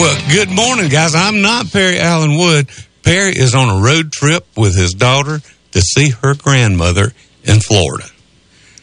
Well, good morning, guys. I'm not Perry Allen Wood. Perry is on a road trip with his daughter to see her grandmother in Florida.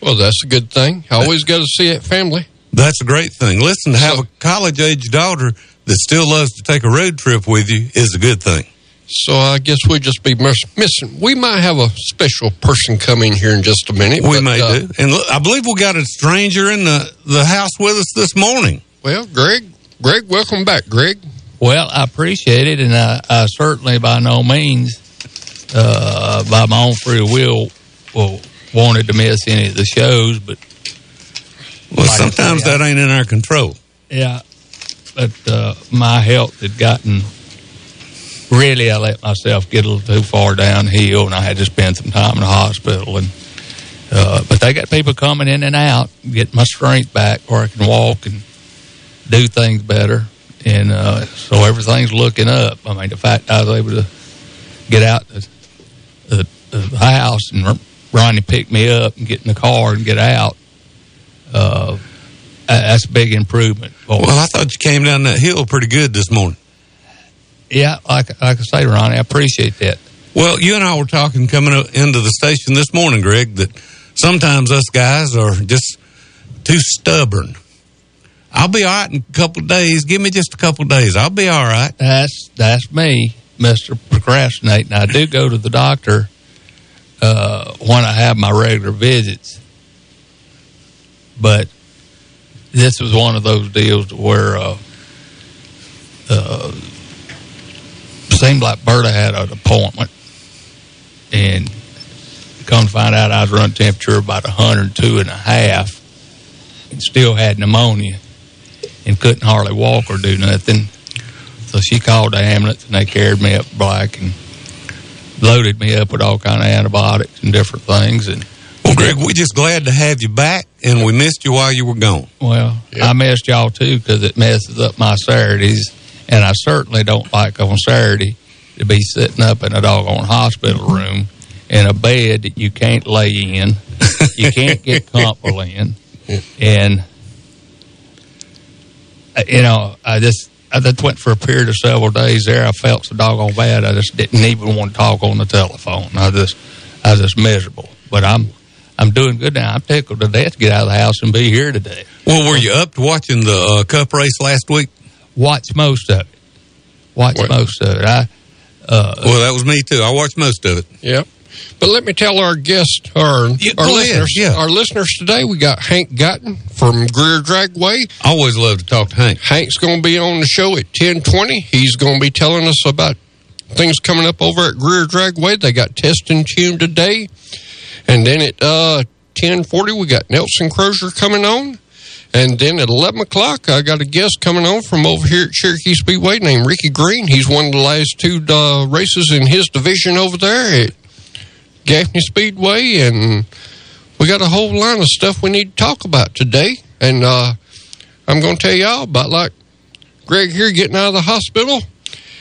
Well, that's a good thing. I Always got to see that family. That's a great thing. Listen, to have a college age daughter that still loves to take a road trip with you is a good thing. So I guess we just be miss- missing. We might have a special person coming here in just a minute. We but, may uh, do. And look, I believe we got a stranger in the, the house with us this morning. Well, Greg, Greg, welcome back, Greg. Well, I appreciate it, and I, I certainly, by no means, uh, by my own free will, well, wanted to miss any of the shows. But Well, Like sometimes say, I- that ain't in our control. yeah, but uh, my health had gotten really. I let myself get a little too far downhill, and I had to spend some time in the hospital. And uh, but they got people coming in and out, get my strength back, where I can walk and do things better. And uh, so everything's looking up. I mean, the fact I was able to get out the, the, the house and Ronnie picked me up and get in the car and get out. Uh, that's a big improvement. me. Well, I thought you came down that hill pretty good this morning. Yeah, like, like I say, Ronnie, I appreciate that. Well, you and I were talking coming up into the station this morning, Greg, that sometimes us guys are just too stubborn. I'll be all right in a couple of days. Give me just a couple of days. I'll be all right. That's that's me, Mister Procrastinating. I do go to the doctor uh, when I have my regular visits, but this was one of those deals where uh, uh, seemed like Berta had an appointment, and come to find out I was running temperature about 102 and a half, and still had pneumonia, and couldn't hardly walk or do nothing. So she called the ambulance and they carried me up black and loaded me up with all kind of antibiotics and different things. And Well, Greg, we're just glad to have you back, and we missed you while you were gone. well, I missed y'all too because it messes up my Saturdays, and I certainly don't like on Saturday to be sitting up in a doggone hospital room in a bed that you can't lay in, you can't get comfortable in, and uh, you know, I just. I just went for a period of several days there. I felt so doggone bad. I just didn't even want to talk on the telephone. I just, I was just miserable. But I'm, I'm doing good now. I'm tickled to death to get out of the house and be here today. Well, were you up to watching the uh, Cup race last week? Watch most of it. Watch What? most of it. I, uh, Well, that was me too. I watched most of it. Yep. But let me tell our guest, our, Yeah, our listeners, yeah. our listeners today. We got Hank Guyton from Greer Dragway. I always love to talk to Hank. Hank's going to be on the show at ten twenty. He's going to be telling us about things coming up over at Greer Dragway. They got testing tune today, and then at uh, ten forty we got Nelson Crozier coming on, and then at eleven o'clock I got a guest coming on from over here at Cherokee Speedway named Ricky Green. He's won the last two uh, races in his division over there at Gaffney Speedway, and we got a whole line of stuff we need to talk about today, and. uh I'm going to tell y'all about like Greg here getting out of the hospital.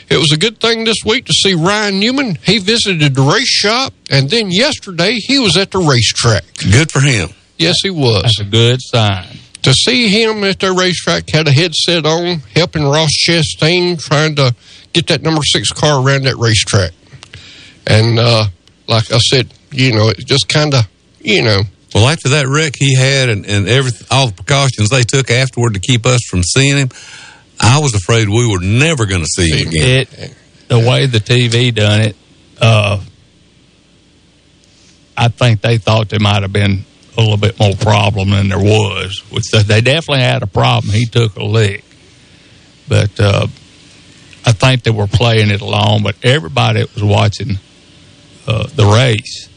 It was a good thing this week to see Ryan Newman. He visited the race shop, and then yesterday he was at the racetrack. Good for him. Yes, he was. that's a good sign. To see him at the racetrack, had a headset on, helping Ross Chastain trying to get that number six car around that racetrack. And uh, like I said, you know, it just kind of, you know, Well, after that wreck he had and, and every, all the precautions they took afterward to keep us from seeing him, I was afraid we were never going to see him again. It, the way the TV done it, uh, I think they thought there might have been a little bit more problem than there was. Which they they definitely had a problem. He took a lick, but uh, I think they were playing it along. But everybody that was watching uh, the race,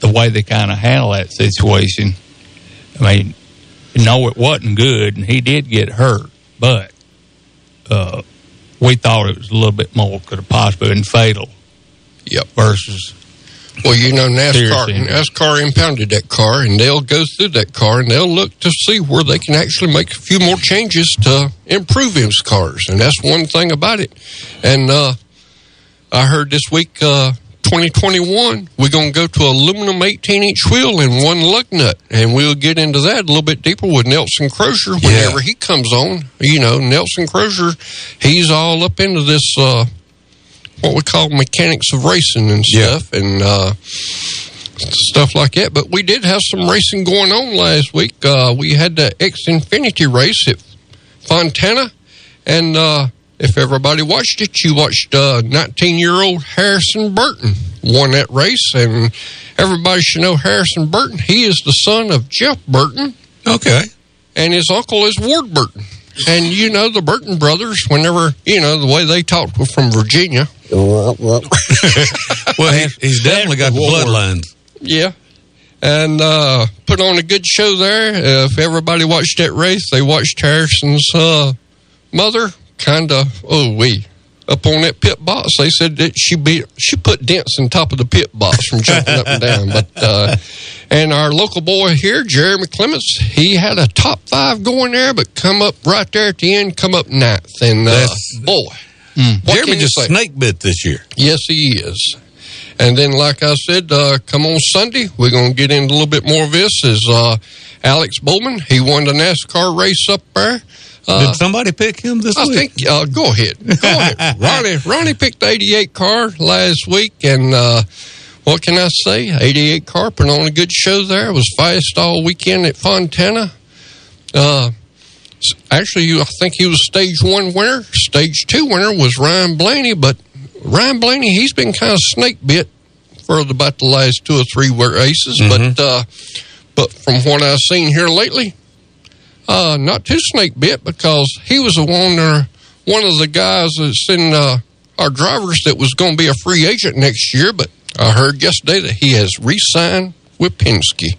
the way they kind of handle that situation, I mean, no, it wasn't good, and he did get hurt, but uh, we thought it was a little bit more could have possibly been fatal. Yep. Versus Well, you know, NASCAR Seriously. NASCAR impounded that car, and they'll go through that car and they'll look to see where they can actually make a few more changes to improve his cars, and that's one thing about it. And uh, I heard this week, uh, 2021, we're going to go to aluminum 18 inch wheel and one lug nut, and we'll get into that a little bit deeper with Nelson Crozier whenever he comes on. You know, Nelson Crozier, he's all up into this. Uh, what we call mechanics of racing and Yeah. stuff and uh, stuff like that. But we did have some racing going on last week. Uh, we had the Xfinity race at Fontana, and uh, if everybody watched it, you watched 19 year old Harrison Burton won that race, and everybody should know Harrison Burton. He is the son of Jeff Burton Okay. and his uncle is Ward Burton. And you know the Burton brothers, whenever you know the way they talked were from Virginia. Well, he, he's definitely got the bloodlines. Yeah. And uh, put on a good show there. Uh, if everybody watched that race, they watched Harrison's uh, mother kind of, oh, we. Up on that pit box, they said that she be she put dents on top of the pit box from jumping up and down. But uh, and our local boy here, Jeremy Clements, he had a top five going there, but come up right there at the end, come up ninth. And uh, boy, what Jeremy just say? snake bit this year. Yes, he is. And then, like I said, uh, come on Sunday, we're going to get into a little bit more of this. Is uh, Alex Bowman? He won the NASCAR race up there. Uh, Did somebody pick him this I week? I think. Uh, go ahead. Go ahead. Ronnie. Ronnie picked the '88 car last week, and uh, what can I say? '88 car put on a good show there. It was fast all weekend at Fontana. Uh, actually, I think he was stage one winner. Stage two winner was Ryan Blaney, but Ryan Blaney, he's been kind of snake bit for about the last two or three races. But uh, but from what I've seen here lately, uh, not too snake bit because he was the one one of the guys that's in uh, our drivers that was going to be a free agent next year. But I heard yesterday that he has re-signed with Penske,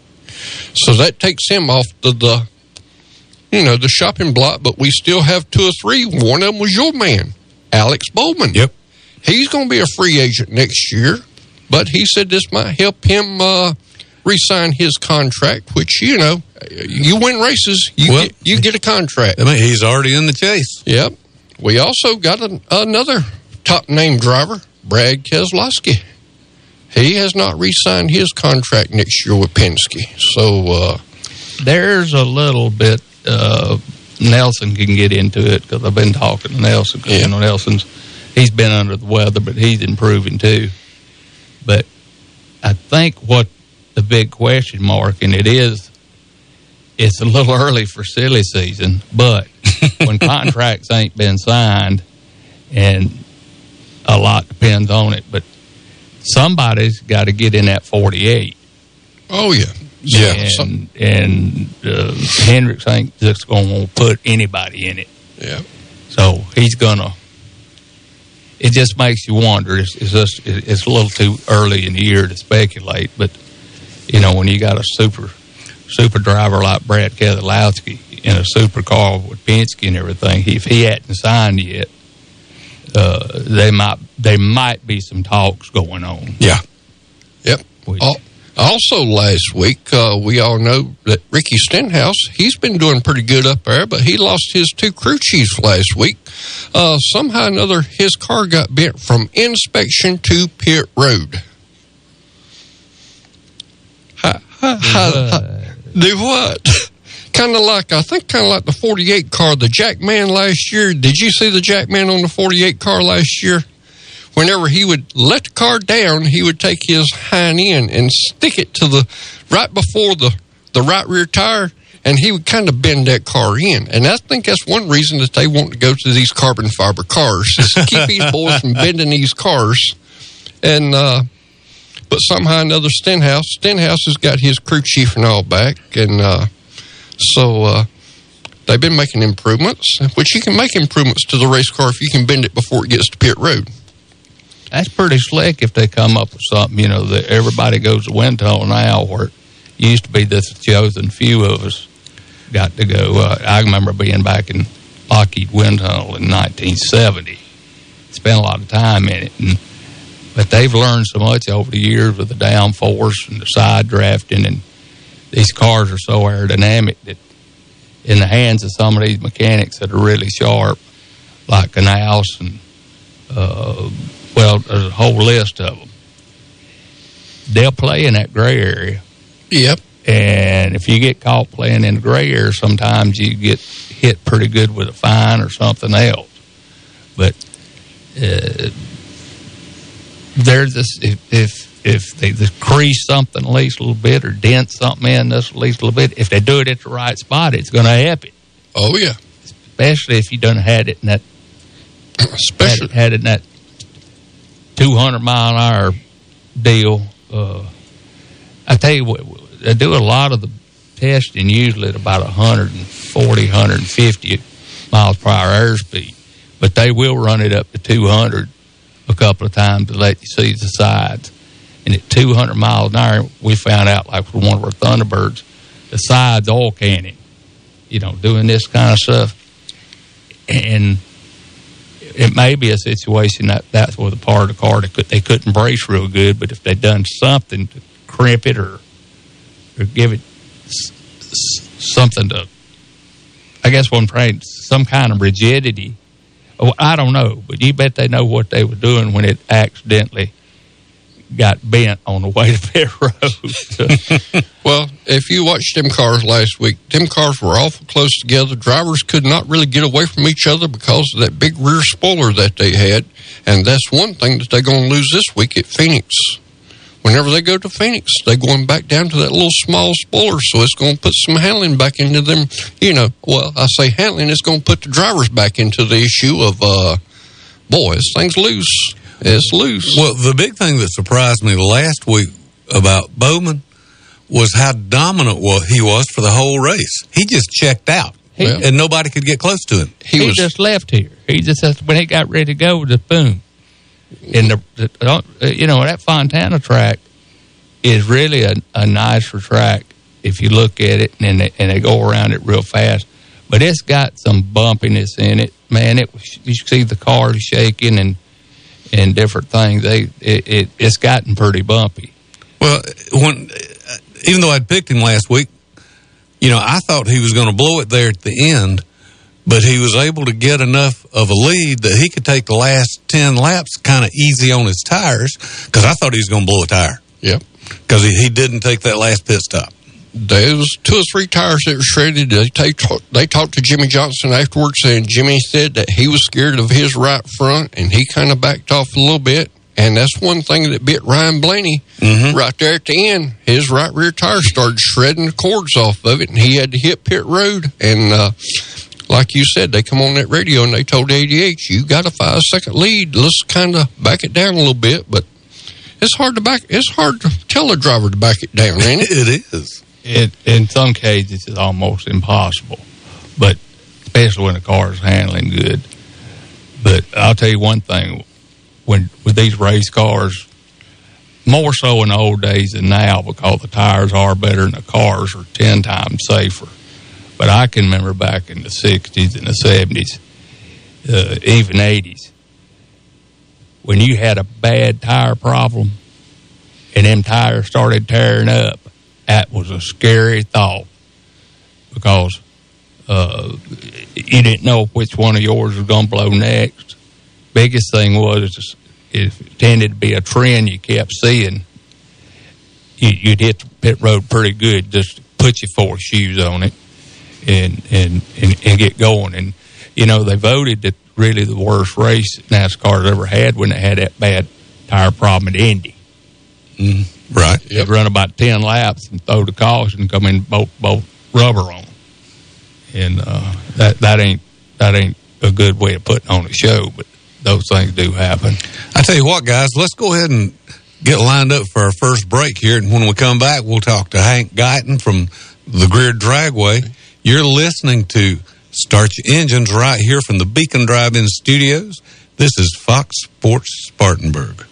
so that takes him off the, the you know the shopping block. But we still have two or three. One of them was your man, Alex Bowman. Yep. He's going to be a free agent next year, but he said this might help him uh, re-sign his contract. Which you know, you win races, you Well- get, you get a contract. I mean, he's already in the chase. Yep. We also got an, another top name driver, Brad Keselowski. He has not re-signed his contract next year with Penske. So uh, there's a little bit. Uh, Nelson can get into it because I've been talking to Nelson. 'cause, Yeah. You know, Nelson's he's been under the weather, but he's improving too. But I think what the big question mark, and it is, it's a little early for silly season, but when contracts ain't been signed, and a lot depends on it, but somebody's got to get in that 48 oh yeah, Yeah. And and uh, Hendricks ain't just going to put anybody in it. yeah. So he's gonna. It just makes you wonder. It's, it's just it's a little too early in the year to speculate, but you know when you got a super super driver like Brad Keselowski in a super car with Penske and everything, if he hadn't signed yet, uh, they might they might be some talks going on. Yeah. Yep. Which- Al- Also, last week, uh, we all know that Ricky Stenhouse, he's been doing pretty good up there, but he lost his two crew chiefs last week. Uh, somehow or another, his car got bent from inspection to pit road. How, do what? kind of like, I think, kind of like the 48 car, the Jackman last year. Did you see the Jackman on the 48 car last year? Whenever he would let the car down, he would take his hind end and stick it to the right before the the right rear tire, and he would kind of bend that car in. And I think that's one reason that they want to go to these carbon fiber cars is to keep these boys from bending these cars. And uh, but somehow another, Stenhouse Stenhouse has got his crew chief and all back, and uh, so. Uh, They've been making improvements, which you can make improvements to the race car if you can bend it before it gets to pit road. That's pretty slick if they come up with something, you know, that everybody goes to wind tunnel now where it used to be the chosen few of us got to go. Uh, I remember being back in Lockheed Wind Tunnel in 1970. Spent a lot of time in it, and, but they've learned so much over the years with the downforce and the side drafting, and these cars are so aerodynamic that in the hands of some of these mechanics that are really sharp, like Knaus and uh, well, there's a whole list of them. They'll play in that gray area. Yep. And if you get caught playing in the gray area, sometimes you get hit pretty good with a fine or something else. But uh, there's this if if, if they crease something at least a little bit or dent something in this at least a little bit, if they do it at the right spot, it's going to help it. Oh yeah. Especially if you done had it in that Especially had, had it in that 200 mile an hour deal. Uh, I tell you what, they do a lot of the testing usually at about 140, 150 miles per hour airspeed, but they will run it up to 200 a couple of times to let you see the sides. And at 200 miles an hour, we found out, like with one of our Thunderbirds, the sides all canning, you know, doing this kind of stuff. And it may be a situation that that's where the part of the car they, could, they couldn't brace real good, but if they'd done something to crimp it or or give it something to, I guess one praying some kind of rigidity. Oh, I don't know, but you bet they know what they were doing when it accidentally got bent on the way to pit road. Well, if you watched them cars last week, them cars were awful close together. Drivers could not really get away from each other because of that big rear spoiler that they had. And that's one thing that they're going to lose this week at Phoenix. Whenever they go to Phoenix, they're going back down to that little small spoiler, so it's going to put some handling back into them. You know, well, I say handling, it's going to put the drivers back into the issue of, uh, boy, this thing's loose. It's loose. Well, the big thing that surprised me last week about Bowman was how dominant wa- he was for the whole race. He just checked out, He- and nobody could get close to him. he, he was just left here. He just when he got ready to go, just boom. And the, the uh, you know that Fontana track is really a, a nicer track if you look at it and they, and they go around it real fast. But it's got some bumpiness in it, man. It was, you see the cars shaking and and different things. They it, it it's gotten pretty bumpy. Well, when even though I'd picked him last week, you know, I thought he was going to blow it there at the end, but he was able to get enough of a lead that he could take the last 10 laps kind of easy on his tires because I thought he was going to blow a tire yep. because he, he didn't take that last pit stop. There was two or three tires that were shredded. They, they, talk, they talked to Jimmie Johnson afterwards, and Jimmie said that he was scared of his right front, and he kind of backed off a little bit. And that's one thing that bit Ryan Blaney right there at the end. His right rear tire started shredding the cords off of it, and he had to hit pit road. And uh, like you said, they come on that radio and they told ADH, "You got a five second lead. Let's kind of back it down a little bit." But it's hard to back. It's hard to tell a driver to back it down, ain't it? It is. It in some cases it's almost impossible, but especially when the car is handling good. But I'll tell you one thing: when with these race cars, more so in the old days than now, because the tires are better and the cars are ten times safer. But I can remember back in the '60s and the '70s, uh, even '80s, when you had a bad tire problem and them tires started tearing up that was a scary thought because uh, you didn't know which one of yours was going to blow next. Biggest thing was it tended to be a trend you kept seeing. You, you'd hit the pit road pretty good, just put your four shoes on it and, and, and, and get going. And, you know, they voted that really the worst race NASCAR's ever had when they had that bad tire problem at Indy. Right. They'd run about ten laps and throw the caution, come in both both rubber on, and uh, that that ain't that ain't a good way of putting on a show. But those things do happen. I tell you what, guys, let's go ahead and get lined up for our first break here. And when we come back, we'll talk to Hank Guyton from the Greer Dragway. You're listening to Start Your Engines right here from the Beacon Drive-In Studios. This is Fox Sports Spartanburg.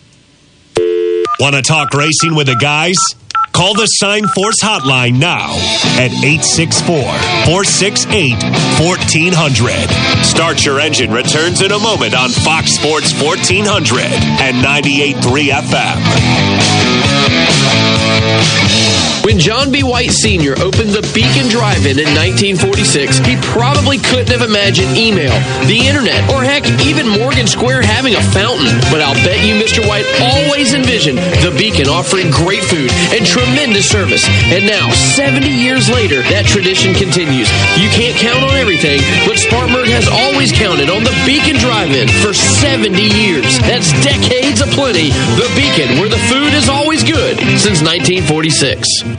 Want to talk racing with the guys? Call the Sign Force hotline now at 864 468 1400. Start Your Engine returns in a moment on Fox Sports 1400 and 98.3 FM. When John B. White Sr. opened the Beacon Drive In in 1946, he probably couldn't have imagined email, the internet, or heck, even Morgan Square having a fountain. But I'll bet you Mr. White always envisioned the Beacon offering great food and tremendous service. And now, 70 years later, that tradition continues. You can't count on everything, but Spartanburg has always counted on the Beacon Drive In for 70 years. That's decades of plenty. The Beacon, where the food is always good since 1946.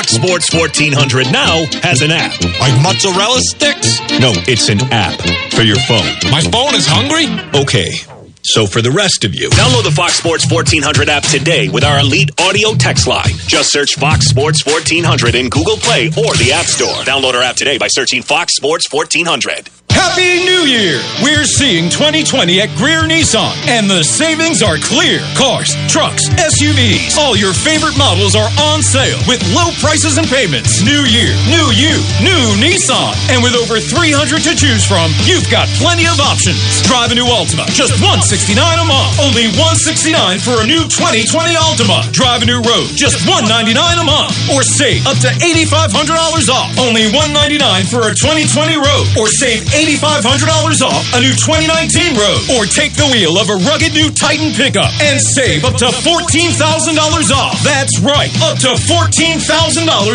Fox Sports 1400 now has an app. Like mozzarella sticks? No, it's an app for your phone. My phone is hungry? Okay. So for the rest of you, download the Fox Sports 1400 app today with our elite audio text line. Just search Fox Sports 1400 in Google Play or the App Store. Download our app today by searching Fox Sports 1400. Happy New Year! We're seeing 2020 at Greer Nissan, and the savings are clear. Cars, trucks, SUVs, all your favorite models are on sale with low prices and payments. New year, new you, new Nissan. And with over 300 to choose from, you've got plenty of options. Drive a new Altima, just 169 a month. Only 169 for a new 2020 Altima. Drive a new Rogue, just 199 a month. Or save up to $8,500 off. Only 199 for a 2020 Rogue. Or save $8,500 off a new 2019 Rogue. Or take the wheel of a rugged new Titan pickup and save up to $14,000 off. That's right, up to $14,000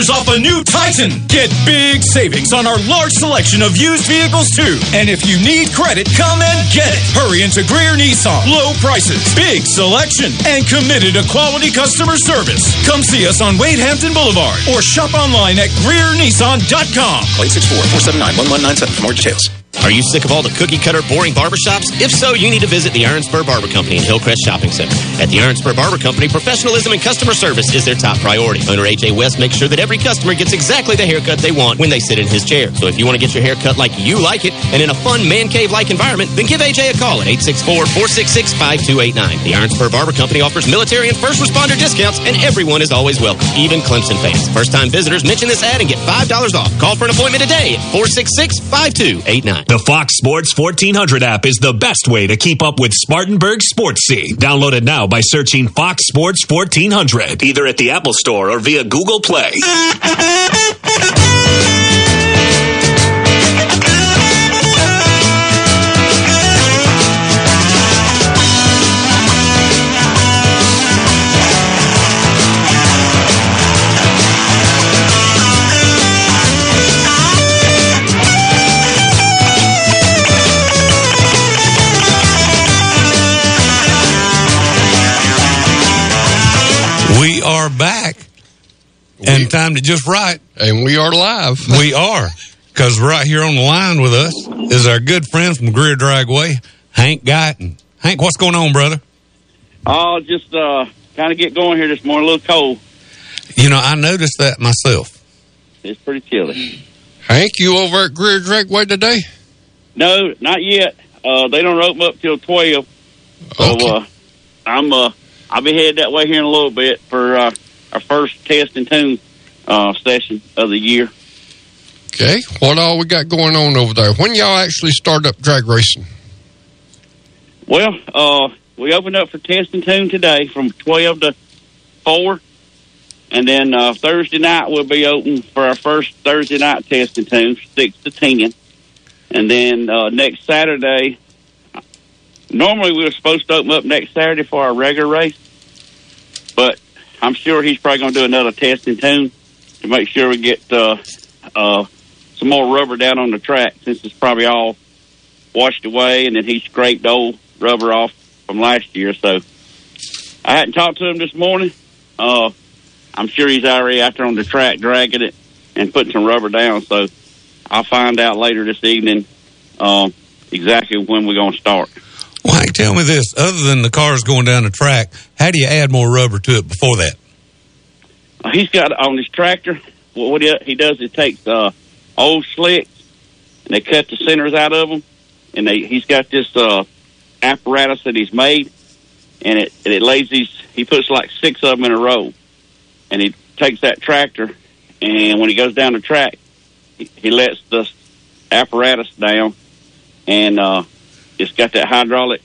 off a new Titan. Get big savings on our large selection of used vehicles too. And if you need credit, come and get it. Hurry into Greer Nissan. Low prices, big selection, and committed to quality customer service. Come see us on Wade Hampton Boulevard or shop online at GreerNissan.com. Call 864-479-1197 for more details. Are you sick of all the cookie cutter, boring barbershops? If so, you need to visit the Iron Spur Barber Company in Hillcrest Shopping Center. At the Iron Spur Barber Company, professionalism and customer service is their top priority. Owner AJ West makes sure that every customer gets exactly the haircut they want when they sit in his chair. So if you want to get your hair cut like you like it and in a fun man cave like environment, then give AJ a call at 864-466-5289. The Iron Spur Barber Company offers military and first responder discounts, and everyone is always welcome, even Clemson fans. First time visitors mention this ad and get $5 off. Call for an appointment today at 466-5289. The Fox Sports 1400 app is the best way to keep up with Spartanburg sports scene. Download it now by searching Fox Sports 1400, either at the Apple Store or via Google Play. And time to just right. And we are live. We are. Because right here on the line with us is our good friend from Greer Dragway, Hank Guyton. Hank, what's going on, brother? Oh, just uh, kind of get going here this morning. A little cold. You know, I noticed that myself. It's pretty chilly. Hank, you over at Greer Dragway today? No, not yet. Uh, they don't open up till twelve. So Okay. uh, I'm uh, I'll be headed that way here in a little bit for uh, our first test and tune uh, session of the year. Okay. What all we got going on over there? When y'all actually start up drag racing? Well, uh, we opened up for test and tune today from twelve to four, and then uh, Thursday night we'll be open for our first Thursday night test and tune, six to ten, and then uh, next Saturday. Normally we were supposed to open up next Saturday for our regular race, but I'm sure he's probably going to do another test and tune to make sure we get uh, uh, some more rubber down on the track since it's probably all washed away, and then he scraped old rubber off from last year. So I hadn't talked to him this morning. Uh, I'm sure he's already out there on the track dragging it and putting some rubber down. So I'll find out later this evening um, exactly when we're going to start. Hank, tell me this: other than the cars going down the track, how do you add more rubber to it before that? Uh, he's got on his tractor. What, he does, he takes uh, old slicks and they cut the centers out of them, and they he's got this uh, apparatus that he's made, and it and it lays these. He puts like six of them in a row, and he takes that tractor, and when he goes down the track, he, he lets the apparatus down, and uh, it's got that hydraulic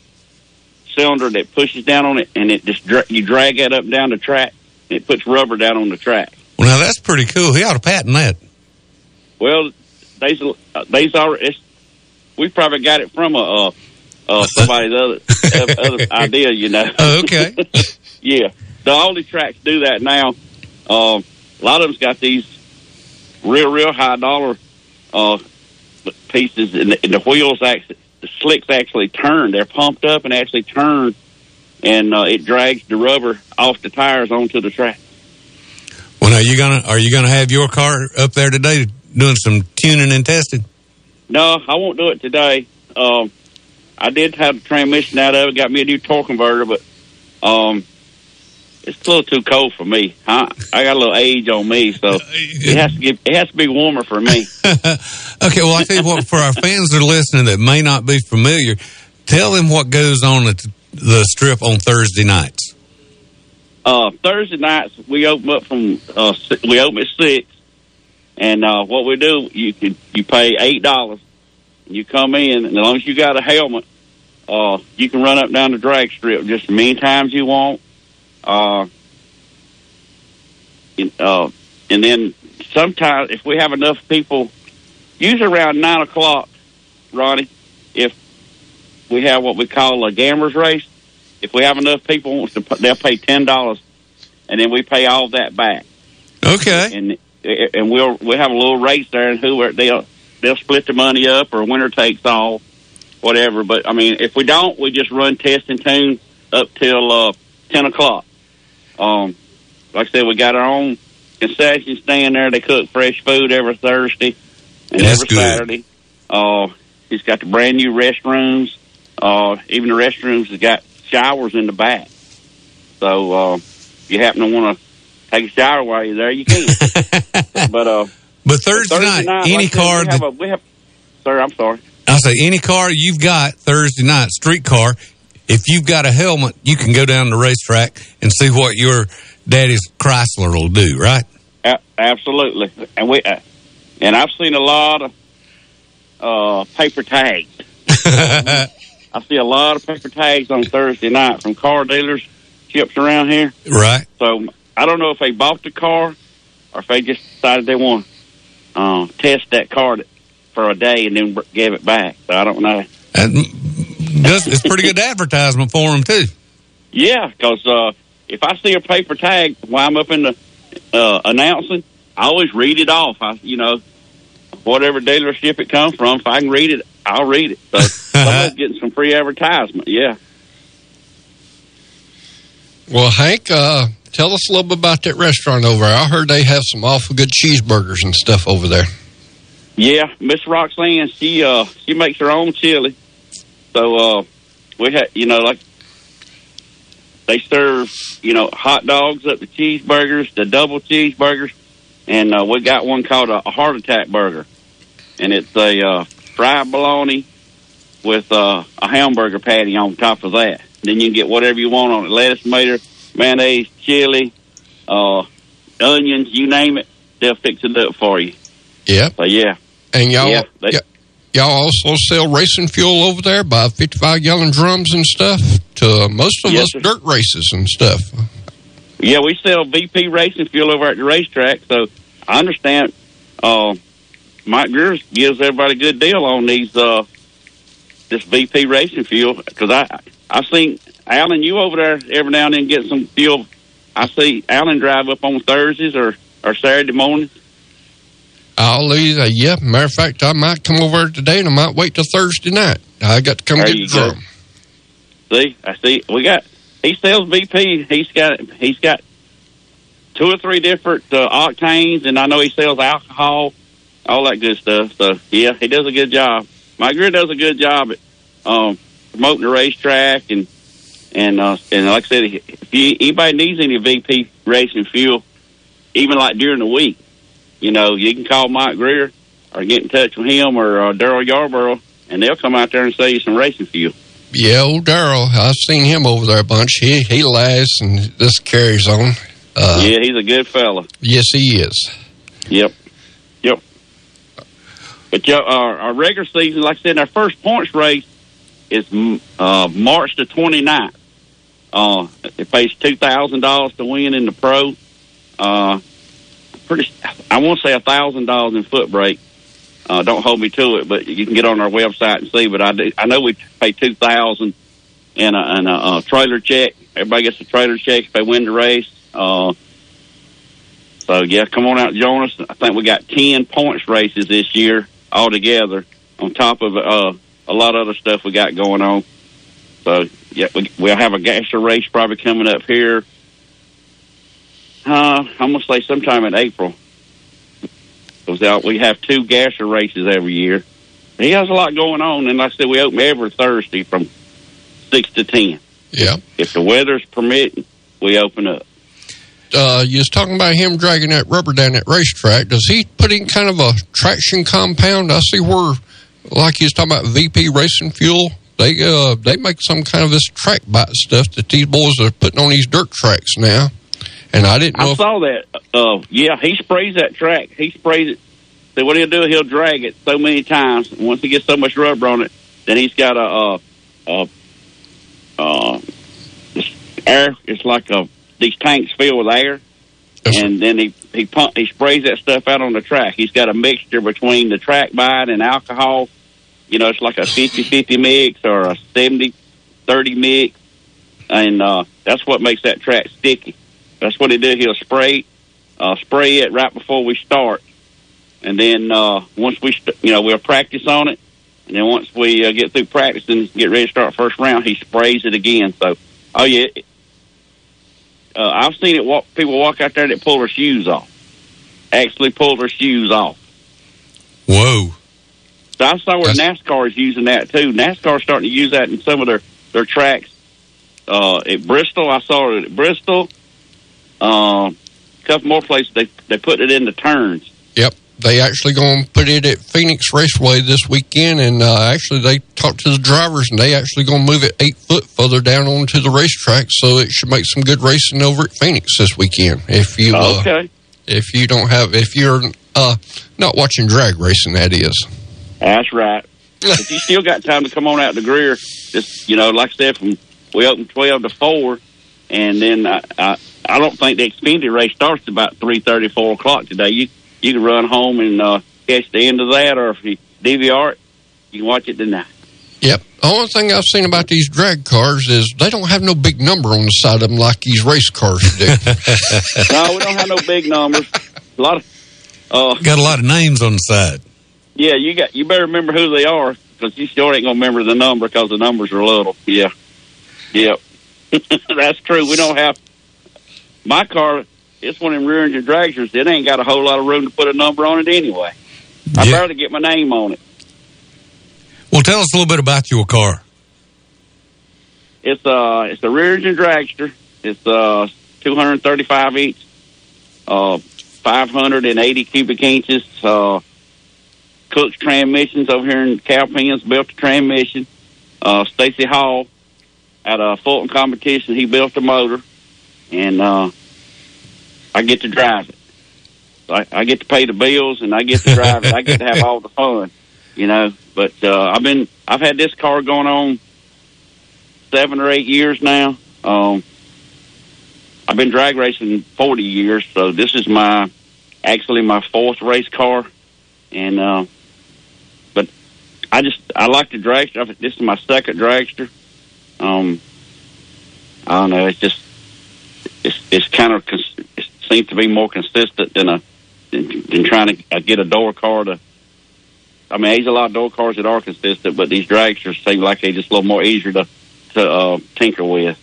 cylinder that pushes down on it, and it just dra- you drag that up down the track, and it puts rubber down on the track. Well, now that's pretty cool. He ought to patent that. Well, they's they's already. It's, we probably got it from a uh, uh, somebody's other other idea, you know. Oh, okay. yeah, the only tracks do that now. Um, a lot of them's got these real, real high dollar uh, pieces, and the, and the wheels actually, the slicks actually turn. They're pumped up and actually turn, and uh, it drags the rubber off the tires onto the track. Well, are you gonna are you gonna have your car up there today doing some tuning and testing? No, I won't do it today. Um, I did have the transmission out of it, got me a new torque converter, but um, it's a little too cold for me. I, I got a little age on me, so it has to get it has to be warmer for me. okay, well, I tell you what, for our fans that are listening that may not be familiar, tell them what goes on at the strip on Thursday nights. Uh, Thursday nights we open up from uh, we open at six, and uh, what we do you can you pay eight dollars, you come in, and as long as you got a helmet, uh, you can run up down the drag strip just as many times you want. Uh, and, uh, and then sometimes if we have enough people, usually around nine o'clock, Ronnie, if we have what we call a gamblers race, if we have enough people wants to, put, they'll pay ten dollars, and then we pay all that back. Okay. And and we'll we'll have a little race there, and whoever they'll they'll split the money up, or winner takes all, whatever. But I mean, if we don't, we just run test and tune up till uh, ten o'clock. Um, like I said, we got our own concession stand there. They cook fresh food every Thursday and That's every good. Saturday. Uh, he's got the brand new restrooms. Uh, even the restrooms has got showers in the back. So uh, if you happen to want to take a shower while you're there, you can. but uh, But Thursday, night, any like I said, car we have, a, we have. Sir, I'm sorry. I say any car you've got Thursday night, street car, if you've got a helmet, you can go down the racetrack and see what your daddy's Chrysler will do, right? A- absolutely, and we uh, and I've seen a lot of uh, paper tags. I see a lot of paper tags on Thursday night from car dealers, ships around here. right. So I don't know if they bought the car or if they just decided they want to uh, test that car for a day and then give it back. So I don't know. And does, it's pretty good advertisement for them too. Yeah, because uh, if I see a paper tag while I'm up in the uh, announcing, I always read it off. I, you know, whatever dealership it comes from, if I can read it, I'll read it. So somebody's getting some free advertisement. Yeah. Well, Hank, uh, tell us a little bit about that restaurant over there. I heard they have some awful good cheeseburgers and stuff over there. Yeah, Miss Roxanne, she uh she makes her own chili. So uh we had you know like they serve, you know, hot dogs up to cheeseburgers, the double cheeseburgers, and uh, we got one called a, heart attack burger. And it's a uh fried bologna with uh, a hamburger patty on top of that. Then you can get whatever you want on it. Lettuce, tomato, mayonnaise, chili, uh onions, you name it, they'll fix it up for you. Yep. So yeah. And y'all, Yeah, they- y'all also sell racing fuel over there by 55 gallon drums and stuff to most of Yes, us sir. dirt races and stuff. Yeah, we sell VP racing fuel over at the racetrack, so I understand. Uh, Mike Greer gives everybody a good deal on these uh, this VP racing fuel because I I seen Alan you over there every now and then get some fuel. I see Alan drive up on Thursdays or or Saturday morning. I'll either, yeah, matter of fact, I might come over today and I might wait till Thursday night. I got to come There get you a go. drum. See, I see we got he sells VP. He's got he's got two or three different uh, octanes, and I know he sells alcohol, all that good stuff. So yeah, he does a good job. Mike Greer does a good job at um, promoting the racetrack and and uh, and like I said, if you, anybody needs any VP racing fuel, even like during the week, you know, you can call Mike Greer or get in touch with him or uh, Daryl Yarborough, and they'll come out there and sell you some racing fuel. Yeah, old Daryl. I've seen him over there a bunch. He he laughs and just carries on. Uh, yeah, he's a good fella. Yes, he is. Yep, yep. But yeah, our, our regular season, like I said, our first points race is uh, March the 29th. Uh, it pays two thousand dollars to win in the pro. Uh, pretty, I won't say a thousand dollars in foot brake. Uh, don't hold me to it, but you can get on our website and see. But I do, I know we pay two thousand and a, and a, trailer check. Everybody gets a trailer check if they win the race. Uh, so yeah, come on out join us. I think we got ten points races this year altogether, on top of uh, a lot of other stuff we got going on. So yeah, we, we'll have a gasser race probably coming up here. Uh, I'm gonna say sometime in April. Because we have two gasser races every year. He has a lot going on, and like I said, we open every Thursday from six to ten. Yeah. If the weather's permitting, we open up. Uh, you was talking about him dragging that rubber down that racetrack. Does he put in kind of a traction compound? I see where, like he was talking about VP Racing Fuel, they uh, they make some kind of this track bite stuff that these boys are putting on these dirt tracks now. And I didn't know. I saw that. Uh, yeah, he sprays that track. He sprays it. So what he'll do, he'll drag it so many times. And once he gets so much rubber on it, then he's got a, uh, uh, uh, air. It's like a these tanks filled with air, and then he he pump he sprays that stuff out on the track. He's got a mixture between the track bite and alcohol. You know, it's like a 50-50 mix or a 70-30 mix, and uh, that's what makes that track sticky. That's what he do. He'll spray, uh, spray it right before we start, and then uh, once we, st- you know, we'll practice on it, and then once we uh, get through practicing, get ready to start first round, he sprays it again. So, oh yeah, uh, I've seen it. Walk, people walk out there that pull their shoes off, actually pull their shoes off. Whoa! So I saw where NASCAR is using that too. NASCAR's starting to use that in some of their their tracks. Uh, at Bristol, I saw it at Bristol. Uh, a couple more places they they put it in the turns. Yep. They actually going to put it at Phoenix Raceway this weekend, and uh, actually they talked to the drivers, and they actually going to move it eight foot further down onto the racetrack, so it should make some good racing over at Phoenix this weekend. If you uh, Okay. if you don't have if you're uh, not watching drag racing, that is. That's right. but you still got time to come on out to Greer. Just you know, like I said, from we open twelve to four, and then I I, I don't think the Xfinity race starts about three thirty, four o'clock today. You you can run home and uh, catch the end of that, or if you DVR it, you can watch it tonight. Yep. The only thing I've seen about these drag cars is they don't have no big number on the side of them like these race cars do. no, we don't have no big numbers. A lot of uh, Got a lot of names on the side. yeah. You got you better remember who they are because you still ain't gonna remember the number because the numbers are little. Yeah, yep. That's true. We don't have my car. It's one of them rear engine dragsters. It ain't got a whole lot of room to put a number on it anyway. I Yeah. barely get my name on it. Well, tell us a little bit about your car. It's uh it's a rear engine dragster. It's uh 235 inch, uh 580 cubic inches. Uh, Cook's transmissions over here in Cowpens built the transmission. Uh, Stacy Hall at a Fulton competition, he built the motor, and uh, I get to drive it. I, I get to pay the bills, and I get to drive it. I get to have all the fun, you know. But uh, I've been I've had this car going on seven or eight years now. Um, I've been drag racing 40 years, so this is my actually my fourth race car, and uh, but I just I like the dragster. This is my second dragster. Um, I don't know. It's just it's it's kind of it seems to be more consistent than a than, than trying to uh, get a door car to. I mean, there's a lot of door cars that are consistent, but these dragsters seem like they're just a little more easier to to uh, tinker with.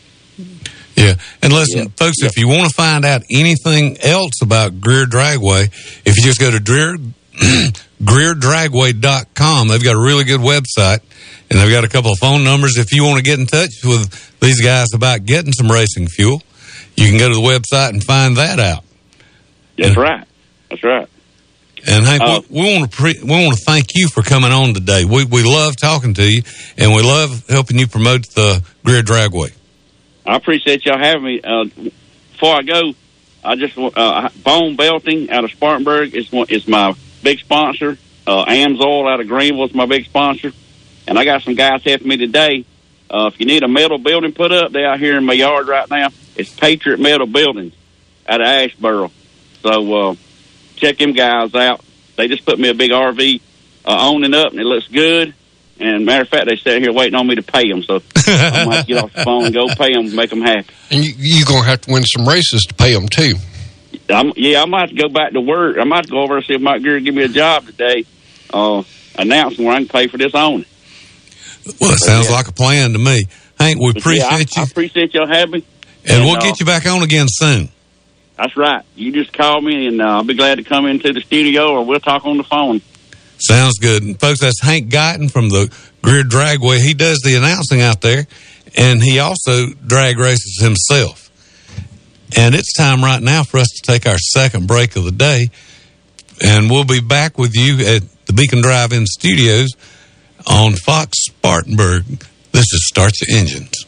Yeah. And listen, folks, if you want to find out anything else about Greer Dragway, if you just go to Greer, GreerDragway.com, they've got a really good website and they've got a couple of phone numbers. If you want to get in touch with these guys about getting some racing fuel, you can go to the website and find that out. That's right. That's right. And Hank, Uh, we, we want to pre- we want to thank you for coming on today. We we love talking to you, and we love helping you promote the Greer Dragway. I appreciate y'all having me. Uh, before I go, I just uh, Bone Belting out of Spartanburg is one, is my big sponsor. Uh, Amsoil out of Greenville is my big sponsor, and I got some guys helping me today. Uh, if you need a metal building put up, they're out here in my yard right now. It's Patriot Metal Buildings out of Asheboro. So uh, check them guys out. They just put me a big RV uh, on and up, and it looks good. And matter of fact, they sat here waiting on me to pay them. So I might get off the phone and go pay them, make them happy. And you, you're going to have to win some races to pay them, too. I'm, yeah, I might go back to work. I might go over and see if Mike Greer give me a job today, uh, announcing where I can pay for this owning. Well, it sounds like a plan to me. Hank, we But yeah, I, appreciate I you, appreciate y'all having me. And we'll uh, get you back on again soon. That's right. You just call me, and uh, I'll be glad to come into the studio, or we'll talk on the phone. Sounds good. And folks, that's Hank Guyton from the Greer Dragway. He does the announcing out there, and he also drag races himself. And it's time right now for us to take our second break of the day, and we'll be back with you at the Beacon Drive-In Studios on Fox Spartanburg. This is Start Your Engines.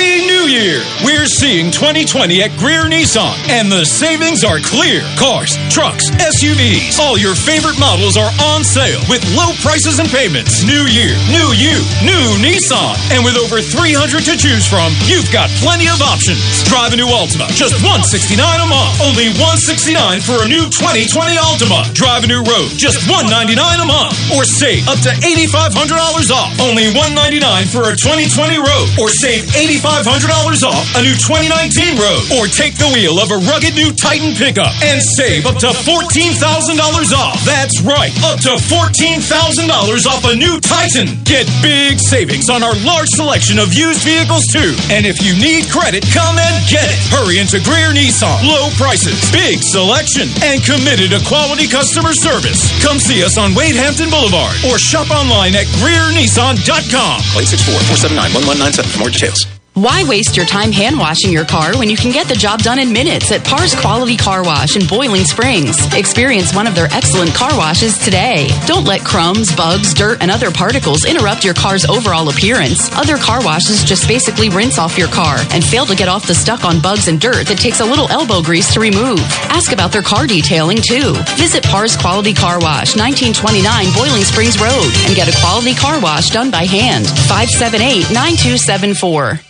Happy New Year! We're seeing 2020 at Greer Nissan, and the savings are clear. Cars, trucks, SUVs, all your favorite models are on sale with low prices and payments. New year, new you, new Nissan. And with over 300 to choose from, you've got plenty of options. Drive a new Altima, just 169 a month. Only 169 for a new 2020 Altima. Drive a new Rogue, just 199 a month. Or save up to $8,500 off. Only 199 for a 2020 Rogue. Or save $8,500 off a new 2019 Rogue. Or take the wheel of a rugged new Titan pickup and save up to $14,000 off. That's right, up to $14,000 off a new Titan. Get big savings on our large selection of used vehicles too. And if you need credit, come and get it. Hurry into Greer Nissan. Low prices, big selection, and committed to quality customer service. Come see us on Wade Hampton Boulevard or shop online at GreerNissan.com. Plate 64-479-1197 for more details. Why waste your time hand washing your car when you can get the job done in minutes at Pars Quality Car Wash in Boiling Springs? Experience one of their excellent car washes today. Don't let crumbs, bugs, dirt, and other particles interrupt your car's overall appearance. Other car washes just basically rinse off your car and fail to get off the stuck on bugs and dirt that takes a little elbow grease to remove. Ask about their car detailing too. Visit Pars Quality Car Wash, 1929 Boiling Springs Road, and get a quality car wash done by hand. 578 9274.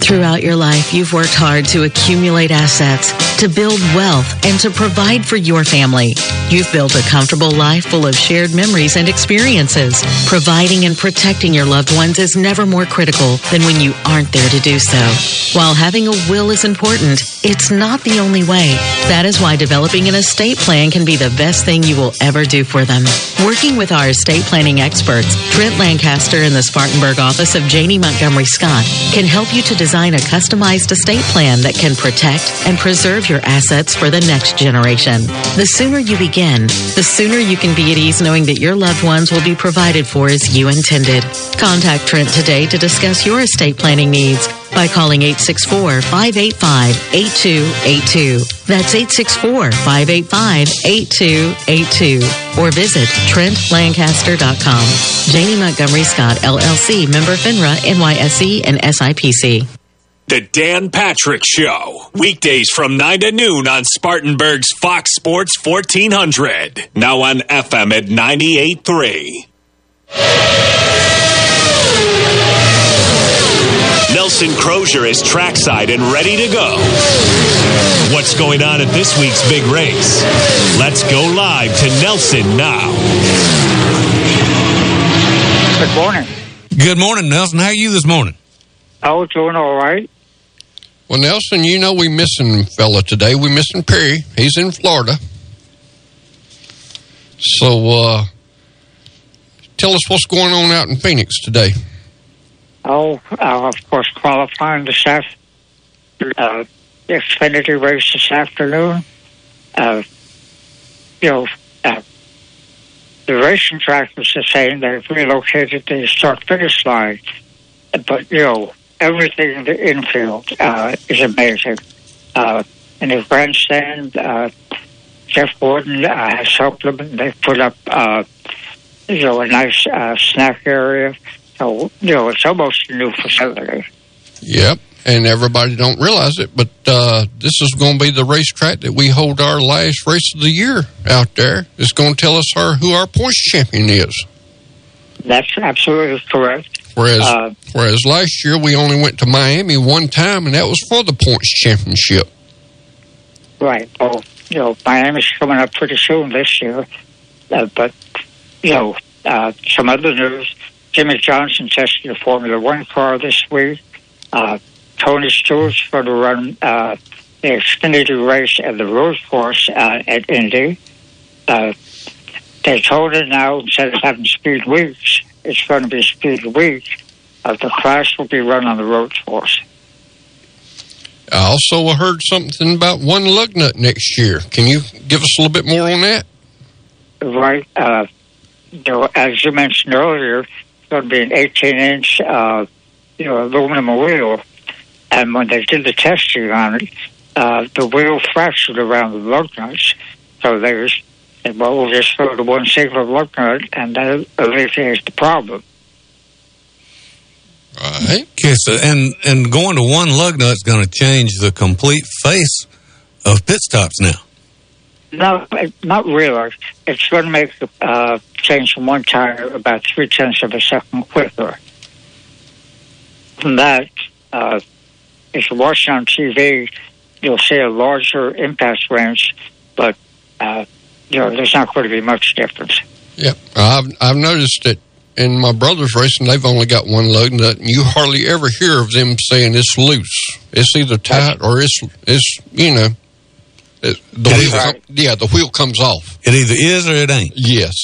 Throughout your life, you've worked hard to accumulate assets, to build wealth, and to provide for your family. You've built a comfortable life full of shared memories and experiences. Providing and protecting your loved ones is never more critical than when you aren't there to do so. While having a will is important, it's not the only way. That is why developing an estate plan can be the best thing you will ever do for them. Working with our estate planning experts, Trent Lancaster in the Spartanburg office of Janney Montgomery Scott can help you to design a customized estate plan that can protect and preserve your assets for the next generation. The sooner you begin, the sooner you can be at ease knowing that your loved ones will be provided for as you intended. Contact Trent today to discuss your estate planning needs by calling 864-585-8282. That's 864-585-8282. Or visit TrentLancaster.com. Janney Montgomery Scott, LLC, member FINRA, NYSE, and SIPC. The Dan Patrick Show. Weekdays from 9 to noon on Spartanburg's Fox Sports 1400. Now on FM at 98.3. Nelson Crozier is trackside and ready to go. What's going on at this week's big race? Let's go live to Nelson now. Good morning. Good morning, Nelson. How are you this morning? Oh, doing all right. Well, Nelson, you know we missing fella today. We missing Perry. He's in Florida. So, uh, tell us what's going on out in Phoenix today. Oh, uh, of course, qualifying this afternoon, uh, the Xfinity race this afternoon. Uh, you know, uh, the racing track was the same. They've relocated the start finish line. But, you know, everything in the infield uh, is amazing. Uh, in the grandstand, uh, Jeff Gordon uh, has helped them. They put up, uh, you know, a nice uh, snack area. So, you know, it's almost a new facility. Yep. And everybody don't realize it, but uh, this is going to be the racetrack that we hold our last race of the year out there. It's going to tell us our who our points champion is. That's absolutely correct. Whereas, Uh, whereas last year we only went to Miami one time, and that was for the points championship. Right. Well, you know, Miami's coming up pretty soon this year. Uh, but, you know, uh, some other news. Jimmie Johnson tested a Formula One car this week. Uh, Tony Stewart's going to run uh, the Xfinity race at the road course uh, at Indy. Uh, Daytona now, instead of having speed weeks, it's going to be speed week. Uh, the Clash will be run on the road course. I also heard something about one lug nut next year. Can you give us a little bit more on that? right? Uh, you know, as you mentioned earlier, it's going to be an 18-inch, uh, you know, aluminum wheel. And when they did the testing on it, uh, the wheel fractured around the lug nuts. So they was, we'll just throw the one single lug nut, and that alleviates the problem. Right. Okay, so and and going to one lug nut is going to change the complete face of pit stops now. No, it- not really. It's going to make the uh, change from one tire about three tenths of a second quicker. From that, uh, if you're watching on TV, you'll see a larger impact range, but uh, you know there's not going to be much difference. Yep. I've I've noticed that in my brother's racing, they've only got one lug nut, and you hardly ever hear of them saying it's loose. It's either tight or it's it's you know, it, the It wheel. is. com- yeah, the wheel comes off. It either is or it ain't. Yes.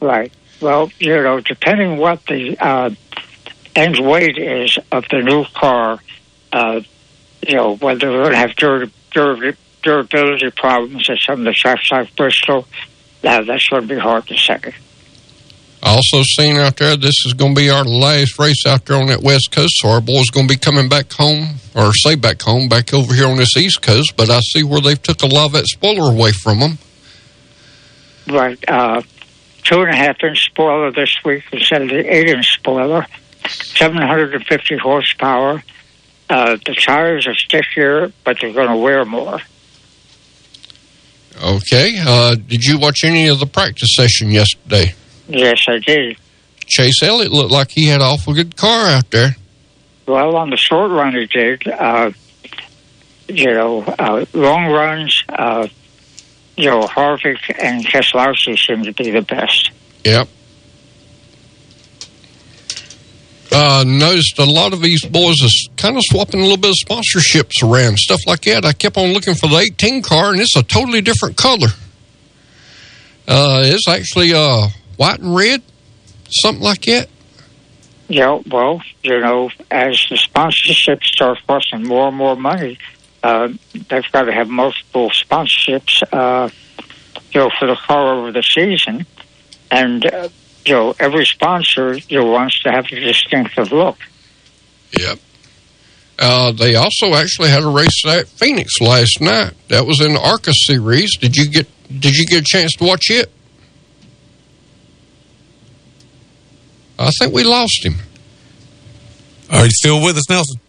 Right. Well, you know, depending what the uh, end weight is of the new car, uh, you know, whether we're going to have dur- dur- durability problems at some of the tracks like Bristol, uh, that's going to be hard to say. Also seen out there this is going to be our last race out there on that west coast, so our boys going to be coming back home, or say back home, back over here on this east coast. But I see where they've took a lot of that spoiler away from them. Right. Uh, two and a half inch spoiler this week instead of the eight inch spoiler. 750 horsepower. Uh, the tires are stickier, but they're going to wear more. Okay. Uh, did you watch any of the practice session yesterday? Yes, I did. Chase Elliott looked like he had an awful good car out there. Well, on the short run, he did. Uh, you know, uh, long runs, uh, you know, Harvick and Keselowski seem to be the best. Yep. Uh, noticed a lot of these boys is kind of swapping a little bit of sponsorships around, stuff like that. I kept on looking for the 18 car, and it's a totally different color. Uh, it's actually uh, white and red, something like that. Yeah, well, you know, as the sponsorships start costing more and more money, uh, they've got to have multiple sponsorships, uh, you know, for the car over the season. And, uh, you know, every sponsor, you know, wants to have a distinctive look. Yep. Uh, they also actually had a race at Phoenix last night. That was in the ARCA series. Did you get Did you get a chance to watch it? I think we lost him. Are you still with us, Nelson?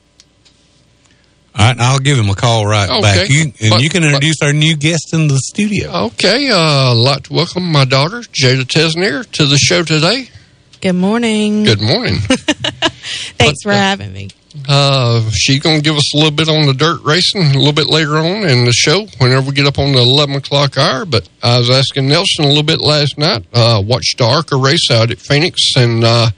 All right, I'll give him a call right Okay, back. You, and but- you can introduce our new guest in the studio. Okay, uh, I'd like to welcome my daughter, Jada Tesnier, to the show today. Good morning. Good morning. Thanks for having me. Uh, she's going to give us a little bit on the dirt racing a little bit later on in the show whenever we get up on the 11 o'clock hour. But I was asking Nelson a little bit last night. Uh, watched the ARCA race out at Phoenix, and uh,